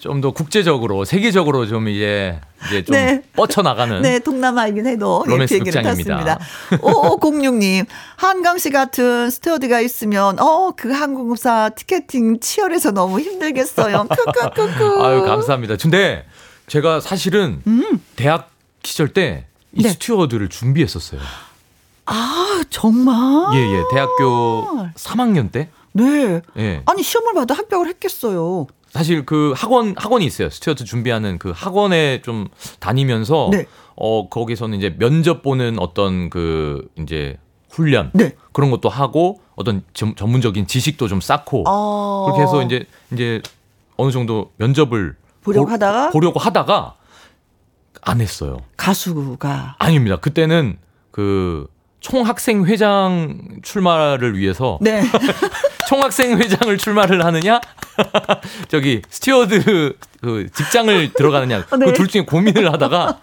좀 더 국제적으로 세계적으로 좀 이제 이제 좀 네. 뻗쳐 나가는 네, 동남아이긴 해도 예, 로맨스 비행기를 극장입니다. 탔습니다. 5506님, 한강 씨 같은 스튜어드가 있으면, 어, 그 항공사 티켓팅 치열해서 너무 힘들겠어요. 크크크크. 아유 감사합니다. 근데 제가 사실은 대학 시절 때이 음. 네. 스튜어드를 준비했었어요. 아, 정말? 예, 예. 대학교 3학년 때. 네. 예. 아니, 시험을 봐도 합격을 했겠어요. 사실 그 학원 학원이 있어요. 스튜어드 준비하는 그 학원에 좀 다니면서 네. 어 거기서는 이제 면접 보는 어떤 그 이제 훈련 네. 그런 것도 하고 어떤 전, 전문적인 지식도 좀 쌓고 아. 그렇게 해서 이제 이제 어느 정도 면접을 보려고 보- 하다가? 보려고 하다가 안 했어요. 가수가. 아닙니다. 그때는 그 총학생 회장 출마를 위해서 네. 총학생 회장을 출마를 하느냐? 저기 스튜어드 그 직장을 들어가느냐? 네. 그둘 중에 고민을 하다가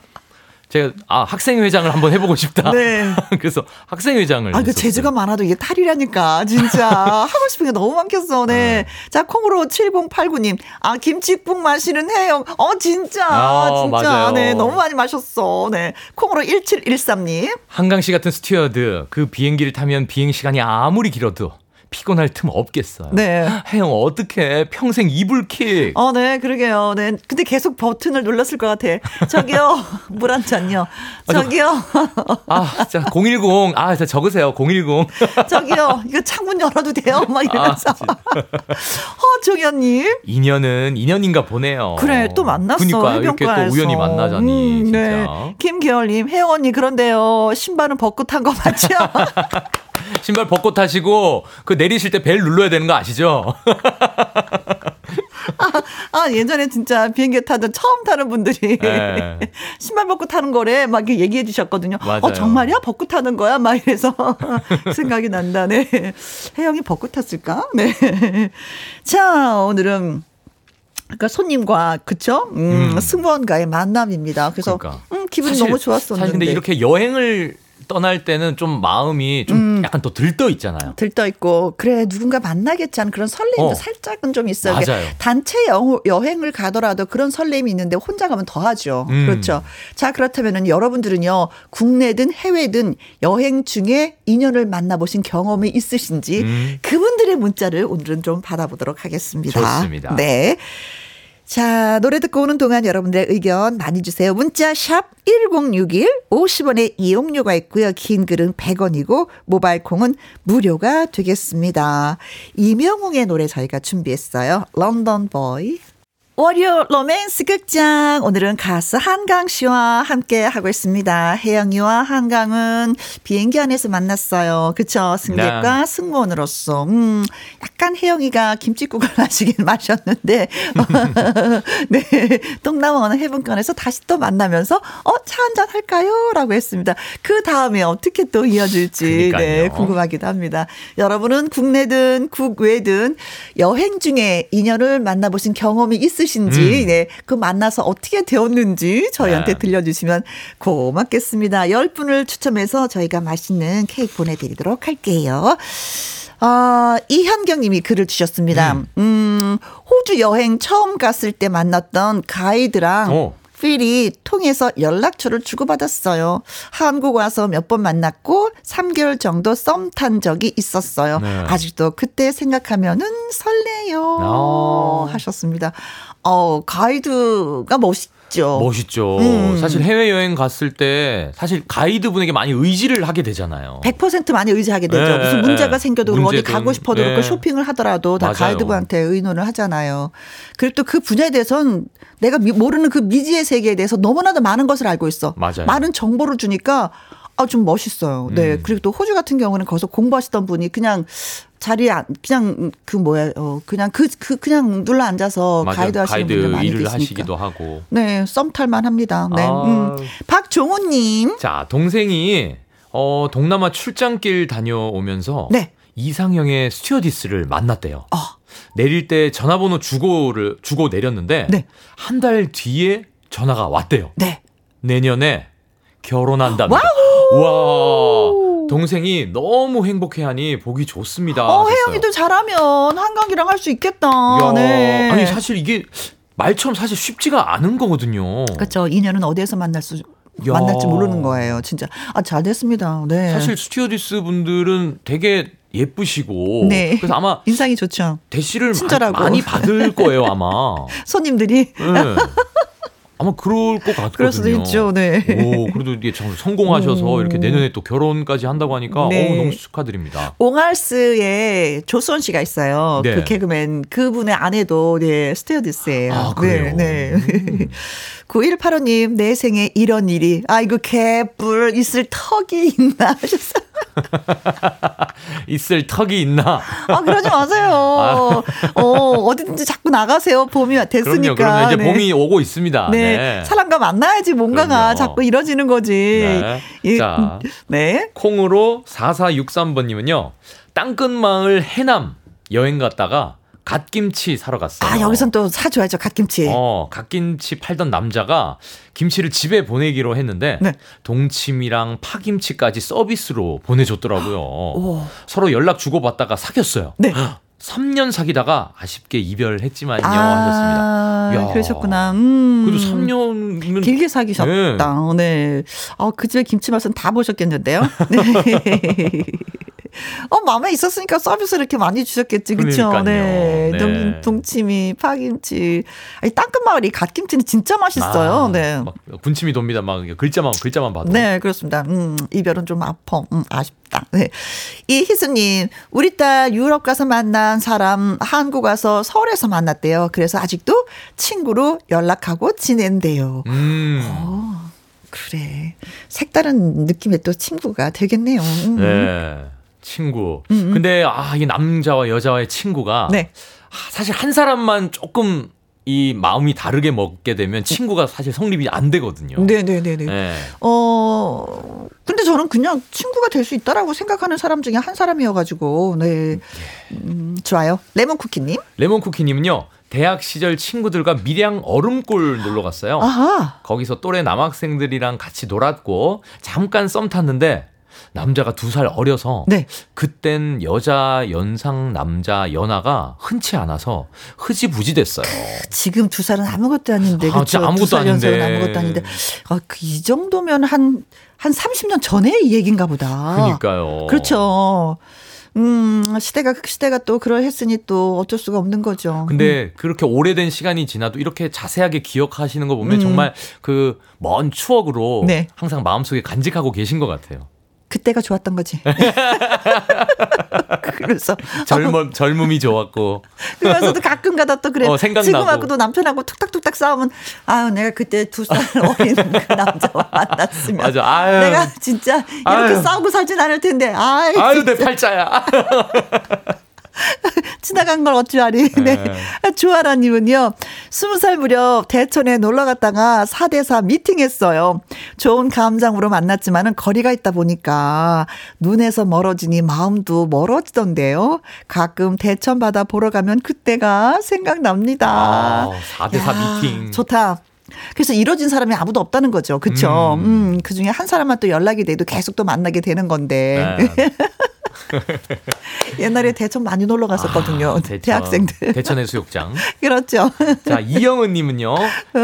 제가 아 학생 회장을 한번 해보고 싶다. 네. 그래서 학생 회장을. 아, 그 했었어요. 재주가 많아도 이게 탈이라니까, 진짜. 하고 싶은 게 너무 많겠어, 네. 자, 콩으로 7089님. 아, 김치국 마시는 해영. 어, 진짜. 아, 진짜. 맞아요. 네, 너무 많이 마셨어. 네. 콩으로 1713님. 한강 씨 같은 스튜어드 그 비행기를 타면 비행 시간이 아무리 길어도 피곤할 틈 없겠어요. 네. 해영 어떻게 평생 이불킥. 어, 네, 그러게요. 네. 근데 계속 버튼을 눌렀을 것 같아. 저기요, 물 한 잔요. 저기요, 아, 진짜 010. 아, 진짜 적으세요. 010. 저기요, 이거 창문 열어도 돼요? 막 이러면서. 아, 진짜. 허정현님. 인연은 인연인가 보네요. 그래, 또 만났어. 그러니까 이렇게. 또 우연히 만나자니 음, 진짜. 네. 김계월님, 혜영 언니, 그런데요. 신발은 탄거 맞죠? 신발 벗고 타시고 그 내리실 때 벨 눌러야 되는 거 아시죠? 아, 예전에 진짜 비행기 타던 처음 타는 분들이 네. 신발 벗고 타는 거래 막 이렇게 얘기해 주셨거든요. 맞아요. 어, 정말이야? 벗고 타는 거야? 막 이래서 생각이 난다네. 혜영이 벗고 탔을까? 네. 자, 오늘은 그러니까 손님과 그쵸? 음, 음. 승무원과의 만남입니다. 그래서 그러니까. 음, 기분이 사실- 너무 좋았었는데. 사실 근데 이렇게 여행을 떠날 때는 좀 마음이 좀 음. 약간 더 들떠 있잖아요. 들떠 있고 그래 누군가 만나겠지 하는 그런 설렘도 어. 살짝은 좀 있어요. 맞아요. 단체 여, 여행을 가더라도 그런 설렘이 있는데 혼자 가면 더하죠. 음. 그렇죠. 자 그렇다면은 여러분들은요 국내든 해외든 여행 중에 인연을 만나보신 경험이 있으신지 음. 그분들의 문자를 오늘은 좀 받아보도록 하겠습니다. 좋습니다. 네. 자, 노래 듣고 오는 동안 여러분들의 의견 많이 주세요. 문자 샵 1061, 50원의 이용료가 있고요. 긴 글은 100원이고 모바일 콩은 무료가 되겠습니다. 이명웅의 노래 저희가 준비했어요. 런던 보이. 월요 로맨스 극장 오늘은 가수 한강 씨와 함께 하고 있습니다. 혜영이와 한강은 비행기 안에서 만났어요. 그쵸? 승객과 네. 승무원으로서 음, 약간 혜영이가 김치국을 마시긴 마셨는데 네 동남아 어느 해변권에서 다시 또 만나면서 어 차 한잔 할까요?라고 했습니다. 그 다음에 어떻게 또 이어질지 네 그러니까요. 궁금하기도 합니다. 여러분은 국내든 국외든 여행 중에 인연을 만나보신 경험이 있으신지, 음. 네, 그 만나서 어떻게 되었는지 저희한테 네. 들려주시면 고맙겠습니다. 10분을 추첨해서 저희가 맛있는 케이크 보내드리도록 할게요. 아, 이현경 님이 글을 주셨습니다. 음. 호주 여행 처음 갔을 때 만났던 가이드랑 어. 필이 통해서 연락처를 주고받았어요. 한국 와서 몇 번 만났고 3개월 정도 썸 탄 적이 있었어요. 네. 아직도 그때 생각하면은 설레요. 아. 하셨습니다. 어, 가이드가 멋있죠. 멋있죠. 음. 사실 해외여행 갔을 때 사실 가이드분에게 많이 의지를 하게 되잖아요. 100% 많이 의지하게 되죠. 네, 무슨 문제가 네. 생겨도 그렇고 어디 문제든, 가고 싶어도 그렇고 네. 쇼핑을 하더라도 다 맞아요. 가이드분한테 의논을 하잖아요. 그리고 또 그 분야에 대해서는 내가 미- 모르는 그 미지의 세계에 대해서 너무나도 많은 것을 알고 있어. 맞아요. 많은 정보를 주니까 아, 좀 멋있어요. 네. 음. 그리고 또 호주 같은 경우는 거기서 공부하시던 분이 그냥 자리에 안- 그냥 그 뭐야 어 그냥 그 그 그냥 눌러 앉아서 맞아요. 가이드 하시는 분들 많이 일을 계시니까. 하시기도 하고. 네, 썸 탈만 합니다. 네. 아. 음. 박종훈 님. 자, 동생이 어, 동남아 출장길 다녀오면서 네. 이상형의 스튜어디스를 만났대요. 아. 내릴 때 전화번호 주고를 주고 내렸는데 네. 한달 뒤에 전화가 왔대요. 네. 내년에 결혼한답니다. 와 동생이 너무 행복해하니 보기 좋습니다. 어. 혜영이도 잘하면 한강이랑 할 수 있겠다. 야, 네. 아니 사실 이게 말처럼 사실 쉽지가 않은 거거든요. 그렇죠. 인연은 어디에서 만날 수 야. 만날지 모르는 거예요. 진짜. 아, 잘 됐습니다. 네. 사실 스튜어디스 분들은 되게 예쁘시고 네. 그래서 아마 인상이 좋죠. 대시를 친절하고. 마- 많이 받을 거예요 아마. 손님들이 네. 아마 그럴 것 같거든요. 그럴 수도 있죠. 네. 오, 그래도 이게 참 성공하셔서 이렇게 내년에 또 결혼까지 한다고 하니까 네. 어우, 너무 축하드립니다. 옹알스에 조수원 씨가 있어요. 네. 그 개그맨 그분의 아내도 네 스튜어디스예요. 아, 그래요? 네. 네. 9185님 내 생에 이런 일이 아이고 개뿔 있을 턱이 있나 하셨어요. 있을 턱이 있나? 아 그러지 마세요. 어 어디든지 자꾸 나가세요. 봄이 됐으니까. 그럼요, 그럼요. 이제 네. 봄이 오고 있습니다. 네. 네. 사람과 만나야지 뭔가가 그럼요. 자꾸 이뤄지는 거지. 네. 이- 자. 네. 콩으로 4463번님은요. 땅끝마을 해남 여행 갔다가 갓김치 사러 갔어요. 아, 여기선 또 사줘야죠. 갓김치. 어, 갓김치 팔던 남자가 김치를 집에 보내기로 했는데 네. 동치미랑 파김치까지 서비스로 보내줬더라고요. 서로 연락 주고받다가 사귀었어요. 네. 3년 사귀다가 아쉽게 이별했지만요 아, 하셨습니다. 야. 그러셨구나. 음. 그래도 3년이면 길게 사귀셨다. 네. 어, 그 집에 김치 맛은 다 보셨겠는데요? 네. 어, 마음에 있었으니까 서비스 이렇게 많이 주셨겠지. 그쵸? 네. 네. 동, 동치미, 파김치. 아니, 땅끝마을이 갓김치는 진짜 맛있어요. 아, 네. 막 군침이 돕니다. 막 글자만 글자만 봐도. 네, 그렇습니다. 음, 이별은 좀 아파. 음, 아쉽다. 네. 이희수님, 우리 딸 유럽 가서 만난 사람 한국 와서 서울에서 만났대요. 그래서 아직도 친구로 연락하고 지낸대요. 음. 그래. 색다른 느낌의 또 친구가 되겠네요. 음. 네. 친구. 근데 아, 이 남자와 여자와의 친구가 네. 아, 사실 한 사람만 조금 이 마음이 다르게 먹게 되면 친구가 사실 성립이 안 되거든요. 네네네네. 네. 어, 근데 저는 그냥 친구가 될 수 있다라고 생각하는 사람 중에 한 사람이어가지고, 네. 음, 좋아요. 레몬쿠키님. 레몬쿠키님은요. 대학 시절 친구들과 밀양 얼음골 놀러 갔어요. 아하. 거기서 또래 남학생들이랑 같이 놀았고 잠깐 썸 탔는데 남자가 두 살 어려서 네. 그땐 여자 연상 남자 연하가 흔치 않아서 흐지부지 됐어요. 지금 두 살은 아무것도 아닌데, 아, 그렇죠? 진짜 아무것도 두살 연상은 아닌데. 아무것도 아닌데, 아, 그, 이 정도면 한, 한 30년 전의 얘기인가 보다. 그러니까요. 그렇죠. 음, 시대가, 시대가 또 그러했으니 또 어쩔 수가 없는 거죠. 근데 그렇게 오래된 시간이 지나도 이렇게 자세하게 기억하시는 거 보면 정말 그 먼 추억으로 네. 항상 마음속에 간직하고 계신 것 같아요. 그때가 좋았던 거지. 그래서 젊음 젊음이 좋았고. 그러면서도 가끔 가다 또 그래. 어, 생각나고. 지금하고도 남편하고 툭탁툭탁 싸우면 아유 내가 그때 두 살 어린 그 남자와 만났으면 맞아. 아유. 내가 진짜 이렇게 아유. 싸우고 살진 않을 텐데 아이 아유 내 팔자야. 지나간 걸 어찌하리. 네. 주아라님은요, 스무 살 무렵 대천에 놀러 갔다가 4대4 미팅했어요. 좋은 감정으로 만났지만은 거리가 있다 보니까 눈에서 멀어지니 마음도 멀어지던데요. 가끔 대천 바다 보러 가면 그때가 생각납니다. 아, 4대4 야, 미팅. 좋다. 그래서 이뤄진 사람이 아무도 없다는 거죠. 그쵸? 음. 음, 그 중에 한 사람만 또 연락이 돼도 계속 또 만나게 되는 건데. 네. 옛날에 대천 많이 놀러 갔었거든요. 아, 대천. 대학생들. 대천 해수욕장. 그렇죠. 자, 이영은 님은요,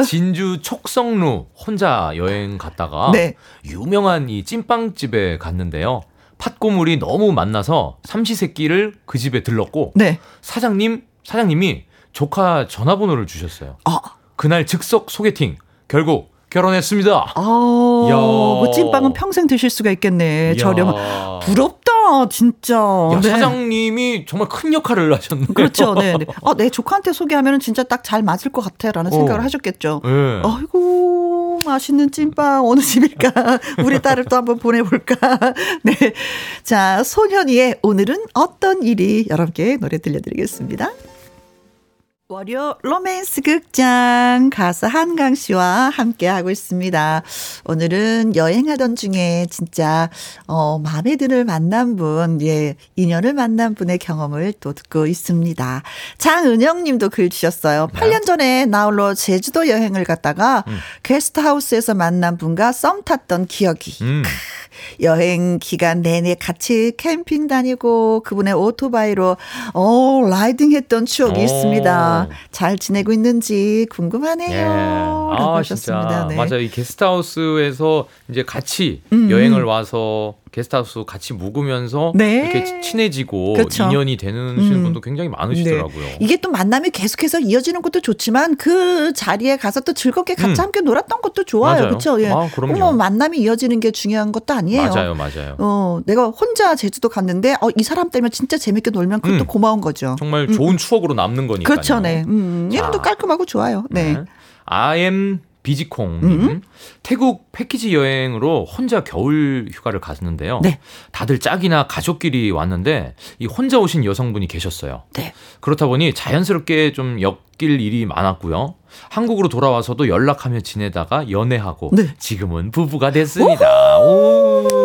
진주 촉성루 혼자 여행 갔다가 네. 유명한 이 찐빵집에 갔는데요. 팥고물이 너무 만나서 삼시세끼를 그 집에 들렀고, 네. 사장님, 사장님이 조카 전화번호를 주셨어요. 아, 그날 즉석 소개팅. 결국 결혼했습니다. 아. 뭐 찐빵은 평생 드실 수가 있겠네. 저렴. 부럽다, 진짜. 야, 네. 사장님이 정말 큰 역할을 하셨네요. 그렇죠. 네. 네. 어, 내 조카한테 소개하면 진짜 딱 잘 맞을 것 같아라는 어. 생각을 하셨겠죠. 네. 아이고, 맛있는 찐빵 어느 집일까? 우리 딸을 또 한번 보내볼까? 네. 자, 소년이의 오늘은 어떤 일이 여러분께 노래 들려드리겠습니다. 월요 로맨스 극장 가수 한강 씨와 함께 하고 있습니다. 오늘은 여행하던 중에 진짜 어 마음에 드는 만난 분, 예, 인연을 만난 분의 경험을 또 듣고 있습니다. 장은영 님도 글 주셨어요. 네. 8년 전에 나홀로 제주도 여행을 갔다가 게스트하우스에서 만난 분과 썸 탔던 기억이 음. 여행 기간 내내 같이 캠핑 다니고 그분의 오토바이로 어 라이딩 했던 추억이 오. 있습니다. 잘 지내고 있는지 궁금하네요. 예. 아, 하셨습니다. 진짜. 네. 맞아요. 이 게스트하우스에서 이제 같이 음, 여행을 와서 게스트하우스 같이 묵으면서 네. 이렇게 친해지고 그렇죠. 인연이 되는 음. 분도 굉장히 많으시더라고요. 네. 이게 또 만남이 계속해서 이어지는 것도 좋지만 그 자리에 가서 또 즐겁게 같이 음. 함께 놀았던 것도 좋아요. 그렇죠? 예. 아, 그럼요. 뭐 만남이 이어지는 게 중요한 것도 아니에요. 맞아요, 맞아요. 어, 내가 혼자 제주도 갔는데 어, 이 사람 때문에 진짜 재밌게 놀면 그것도 음. 고마운 거죠. 정말 좋은 추억으로 남는 거니까요. 그렇죠, 네. 음, 자. 이름도 깔끔하고 좋아요. 네. 네. 아엠 비지콩 님 음. 태국 패키지 여행으로 혼자 겨울 휴가를 갔는데요. 네. 다들 짝이나 가족끼리 왔는데 이 혼자 오신 여성분이 계셨어요. 네. 그렇다 보니 자연스럽게 좀 엮일 일이 많았고요. 한국으로 돌아와서도 연락하며 지내다가 연애하고 네. 지금은 부부가 됐습니다. 오.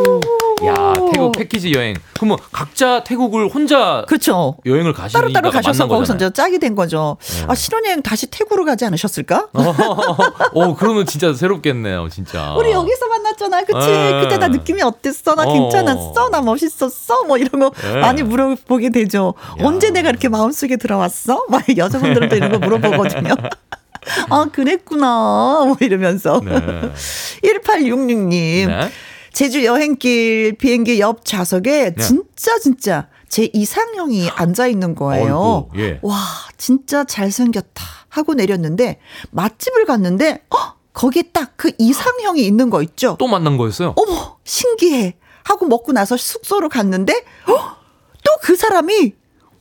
야, 태국 패키지 여행. 그러면 각자 태국을 혼자 그렇죠. 여행을 가시다가 따로 따로 가셔서 만난 거기서. 이제 짝이 된 거죠. 네. 아, 신혼여행 다시 태국으로 가지 않으셨을까? 어, 그러면 진짜 새롭겠네요, 진짜. 우리 여기서 만났잖아. 그치? 네. 그때 나 느낌이 어땠어? 나 어. 괜찮았어? 나 멋있었어? 뭐 이런 거 네. 많이 물어보게 되죠. 야. 언제 내가 이렇게 마음속에 들어왔어? 막 여자분들은 또 이런 거 물어보거든요. 아, 그랬구나. 뭐 이러면서. 네. 1866님. 네. 제주 여행길 비행기 옆 좌석에 네. 진짜 진짜 제 이상형이 앉아 있는 거예요. 어이구, 예. 와, 진짜 잘생겼다 하고 내렸는데 맛집을 갔는데 어, 거기에 딱 그 이상형이 있는 거 있죠. 또 만난 거였어요? 어머, 신기해. 하고 먹고 나서 숙소로 갔는데 어, 또 그 사람이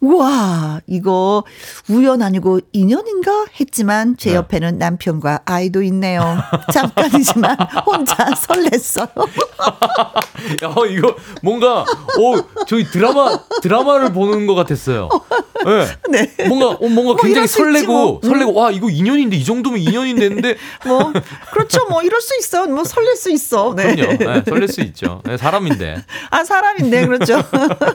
우와, 이거 우연 아니고 인연인가 했지만 제 네. 옆에는 남편과 아이도 있네요. 잠깐이지만 혼자 설렜어요. 야, 이거 뭔가 어, 저희 드라마 드라마를 보는 것 같았어요. 네. 네. 뭔가 어, 뭔가 뭐 굉장히 설레고 뭐. 음. 설레고 와 이거 인연인데 이 정도면 인연인데 했는데 뭐 그렇죠. 뭐 이럴 수 있어. 뭐 설렐 수 있어. 네. 그럼요. 네, 설렐 수 있죠. 네, 사람인데. 아 사람인데 그렇죠.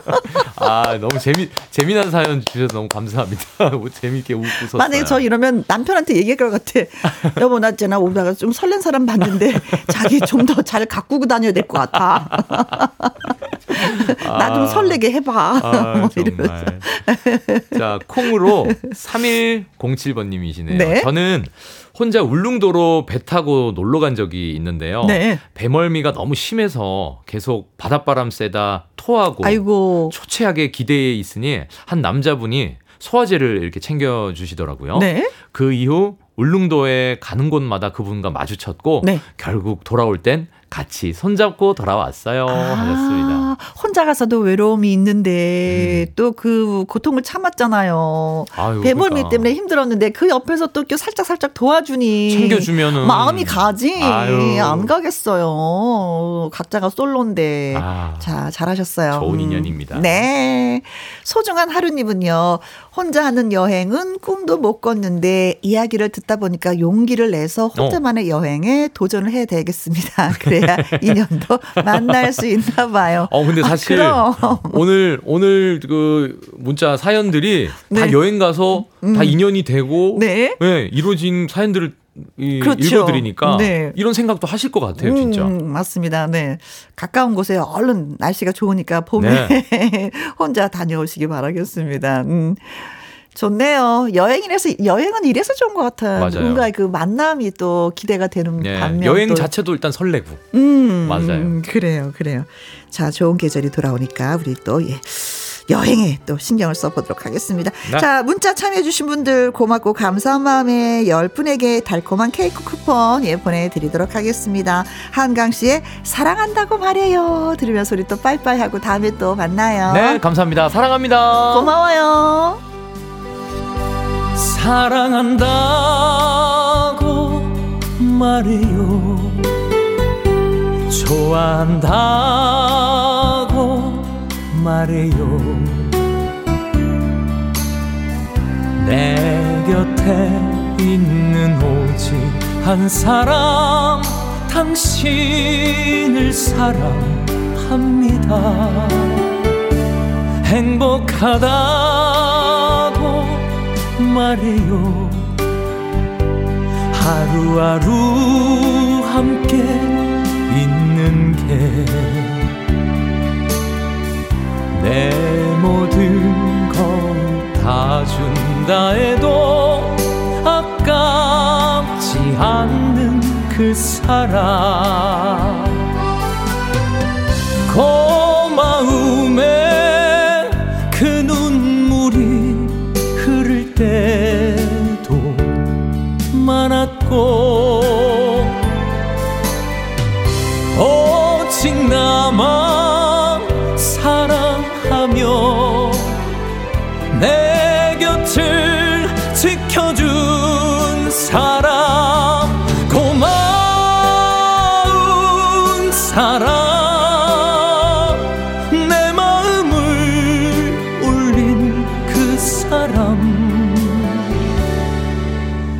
아 너무 재미 재미난 사연 주셔서 너무 감사합니다. 뭐 재밌게 웃고 웃었어요. 만약에 저 이러면 남편한테 얘기할 것 같아. 여보 나 있잖아 오다가 좀 설렌 사람 봤는데 자기 좀 더 잘 가꾸고 다녀야 될 것 같아. 나좀 아. 설레게 해봐. 아, 뭐 이러면서. 자, 콩으로 3107번님이시네요. 네. 저는 혼자 울릉도로 배 타고 놀러 간 적이 있는데요. 네. 배멀미가 너무 심해서 계속 바닷바람 쐬다 토하고 아이고. 초췌하게 기대에 있으니 한 남자분이 소화제를 이렇게 챙겨 주시더라고요. 네. 그 이후 울릉도에 가는 곳마다 그분과 마주쳤고 네. 결국 돌아올 땐 같이 손잡고 돌아왔어요. 하셨습니다. 아, 혼자 가서도 외로움이 있는데 음. 또그 고통을 참았잖아요. 아유, 배멀미 그러니까. 때문에 힘들었는데 그 옆에서 또 살짝 살짝 도와주니 챙겨주면은 마음이 가지 아유. 안 가겠어요. 각자가 솔로인데 아, 자 잘하셨어요. 좋은 음. 인연입니다. 네 소중한 하루님은요 혼자 하는 여행은 꿈도 못 꿨는데 이야기를 듣다 보니까 용기를 내서 혼자만의 여행에 도전을 해야 되겠습니다. 그래야 인연도 만날 수 있나 봐요. 어 근데 아, 사실 그럼. 오늘 오늘 그 문자 사연들이 다 네. 여행 가서 다 인연이 되고 네. 네, 이루어진 사연들을 이, 그렇죠. 읽어드리니까 네. 이런 생각도 하실 것 같아요, 진짜. 음, 맞습니다. 네. 가까운 곳에 얼른 날씨가 좋으니까 봄에 네. 혼자 다녀오시기 바라겠습니다. 음. 좋네요. 여행이라서 여행은 이래서 좋은 것 같아요. 맞아요. 뭔가 그 만남이 또 기대가 되는 네, 반면 여행 또 자체도 일단 설레고. 음, 맞아요. 음, 그래요, 그래요. 자, 좋은 계절이 돌아오니까 우리 또 예. 여행에 또 신경을 써보도록 하겠습니다. 네. 자, 문자 참여해주신 분들 고맙고 감사한 마음에 10분에게 달콤한 케이크 쿠폰 예, 보내드리도록 하겠습니다. 한강 씨의 사랑한다고 말해요. 들으면서 우리 또 빠이빠이 하고 다음에 또 만나요. 네, 감사합니다. 사랑합니다. 고마워요. 사랑한다고 말해요 좋아한다고 말해요. 내 곁에 있는 오직 한 사람 당신을 사랑합니다. 행복하다고 말해요. 하루하루 함께 있는 게 내 모든 걸다 준다 해도 아깝지 않는 그 사랑 고마움에 그 눈물이 흐를 때도 많았고 오직 나만 곁을 지켜준 사람 고마운 사람. 내 마음을 울린 그 사람.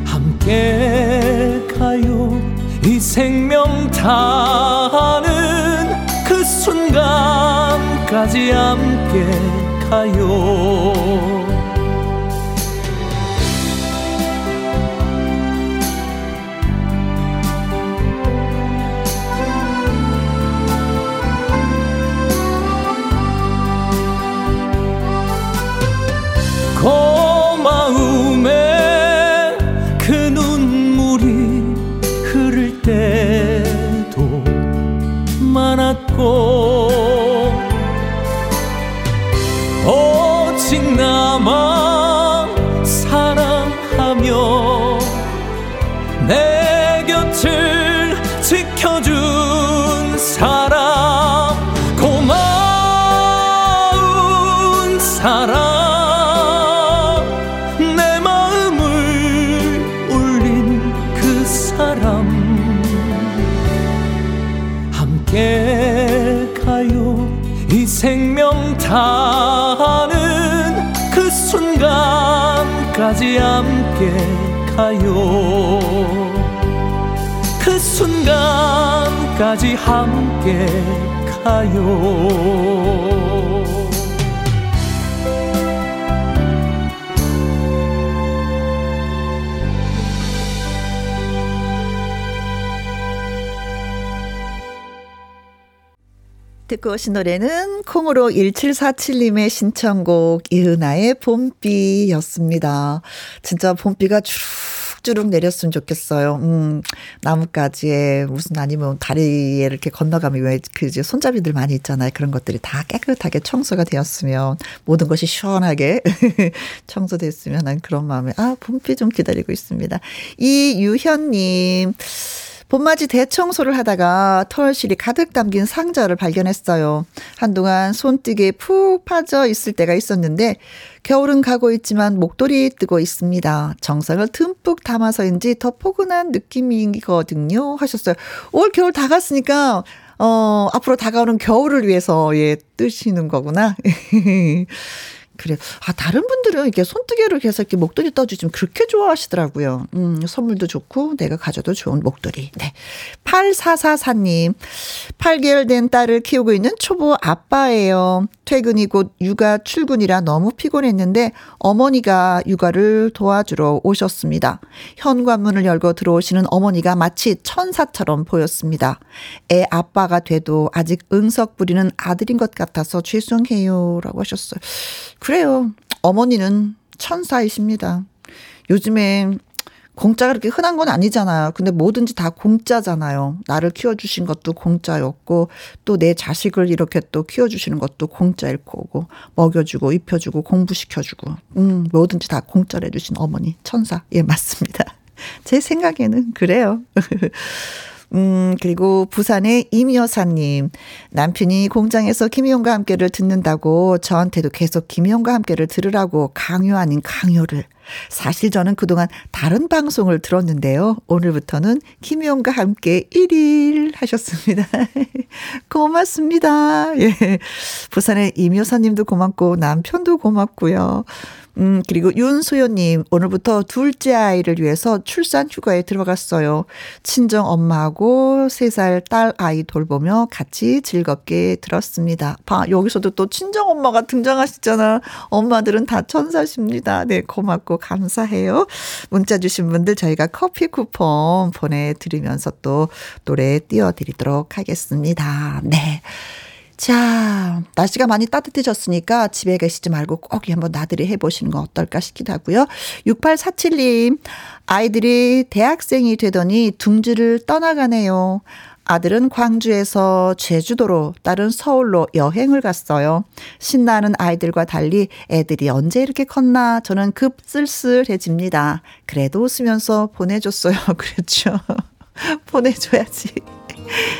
함께 가요. 이 생명 다하는 그 순간까지 함께 가요 가요 그 순간까지 함께 가요 듣고 오신 노래는 콩으로 1747님의 신청곡 이은아의 봄비였습니다. 진짜 봄비가 주룩주룩 내렸으면 좋겠어요. 음, 나뭇가지에 무슨 아니면 다리에 이렇게 건너가면 왜그 이제 손잡이들 많이 있잖아요. 그런 것들이 다 깨끗하게 청소가 되었으면 모든 것이 시원하게 청소됐으면 하는 그런 마음에 아, 봄비 좀 기다리고 있습니다. 이유현님. 봄맞이 대청소를 하다가 털실이 가득 담긴 상자를 발견했어요. 한동안 손뜨개에 푹 빠져 있을 때가 있었는데 겨울은 가고 있지만 목도리 뜨고 있습니다. 정성을 듬뿍 담아서인지 더 포근한 느낌이거든요. 하셨어요. 올 겨울 다 갔으니까 어, 앞으로 다가오는 겨울을 위해서, 예, 뜨시는 거구나. 그래. 아, 다른 분들은 이렇게 손뜨개로 해서 이렇게 목도리 떠주시면 그렇게 좋아하시더라고요. 음, 선물도 좋고, 내가 가져도 좋은 목도리. 네. 8444님. 8개월 된 딸을 키우고 있는 초보 아빠예요. 퇴근이 곧 육아 출근이라 너무 피곤했는데 어머니가 육아를 도와주러 오셨습니다. 현관문을 열고 들어오시는 어머니가 마치 천사처럼 보였습니다. 애 아빠가 돼도 아직 응석 부리는 아들인 것 같아서 죄송해요. 라고 하셨어요. 그래요. 어머니는 천사이십니다. 요즘에 공짜가 그렇게 흔한 건 아니잖아요. 근데 뭐든지 다 공짜잖아요. 나를 키워주신 것도 공짜였고, 또 내 자식을 이렇게 또 키워주시는 것도 공짜일 거고, 먹여주고, 입혀주고, 공부시켜주고, 음, 뭐든지 다 공짜로 해주신 어머니, 천사. 예, 맞습니다. 제 생각에는 그래요. 음, 그리고 부산의 임 여사님. 남편이 공장에서 김희용과 함께를 듣는다고 저한테도 계속 김희용과 함께를 들으라고 강요 아닌 강요를. 사실 저는 그동안 다른 방송을 들었는데요. 오늘부터는 김희용과 함께 1일 하셨습니다. 고맙습니다. 예. 부산의 임 여사님도 고맙고 남편도 고맙고요. 음, 그리고 윤소연님, 오늘부터 둘째 아이를 위해서 출산 휴가에 들어갔어요. 친정 엄마하고 3살 딸 아이 돌보며 같이 즐겁게 들었습니다. 봐, 여기서도 또 친정 엄마가 등장하시잖아. 엄마들은 다 천사십니다. 네, 고맙고 감사해요. 문자 주신 분들 저희가 커피 쿠폰 보내드리면서 또 노래 띄워드리도록 하겠습니다. 네. 자, 날씨가 많이 따뜻해졌으니까 집에 계시지 말고 꼭 한번 나들이 해보시는 건 어떨까 싶기도 하고요. 6847님, 아이들이 대학생이 되더니 둥지를 떠나가네요. 아들은 광주에서 제주도로, 딸은 서울로 여행을 갔어요. 신나는 아이들과 달리 애들이 언제 이렇게 컸나 저는 급 쓸쓸해집니다. 그래도 웃으면서 보내줬어요. 그렇죠. 보내줘야지.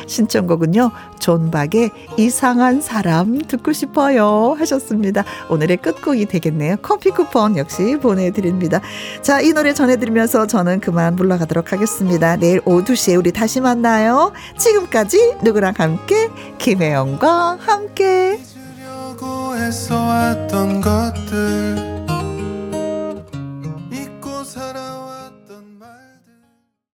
신청곡은요, 존박의 이상한 사람 듣고 싶어요. 하셨습니다. 오늘의 끝곡이 되겠네요. 커피 쿠폰 역시 보내드립니다. 자, 이 노래 전해드리면서 저는 그만 물러가도록 하겠습니다. 내일 오후 2시에 우리 다시 만나요. 지금까지 누구랑 함께, 김혜영과 함께. 했어 왔던 것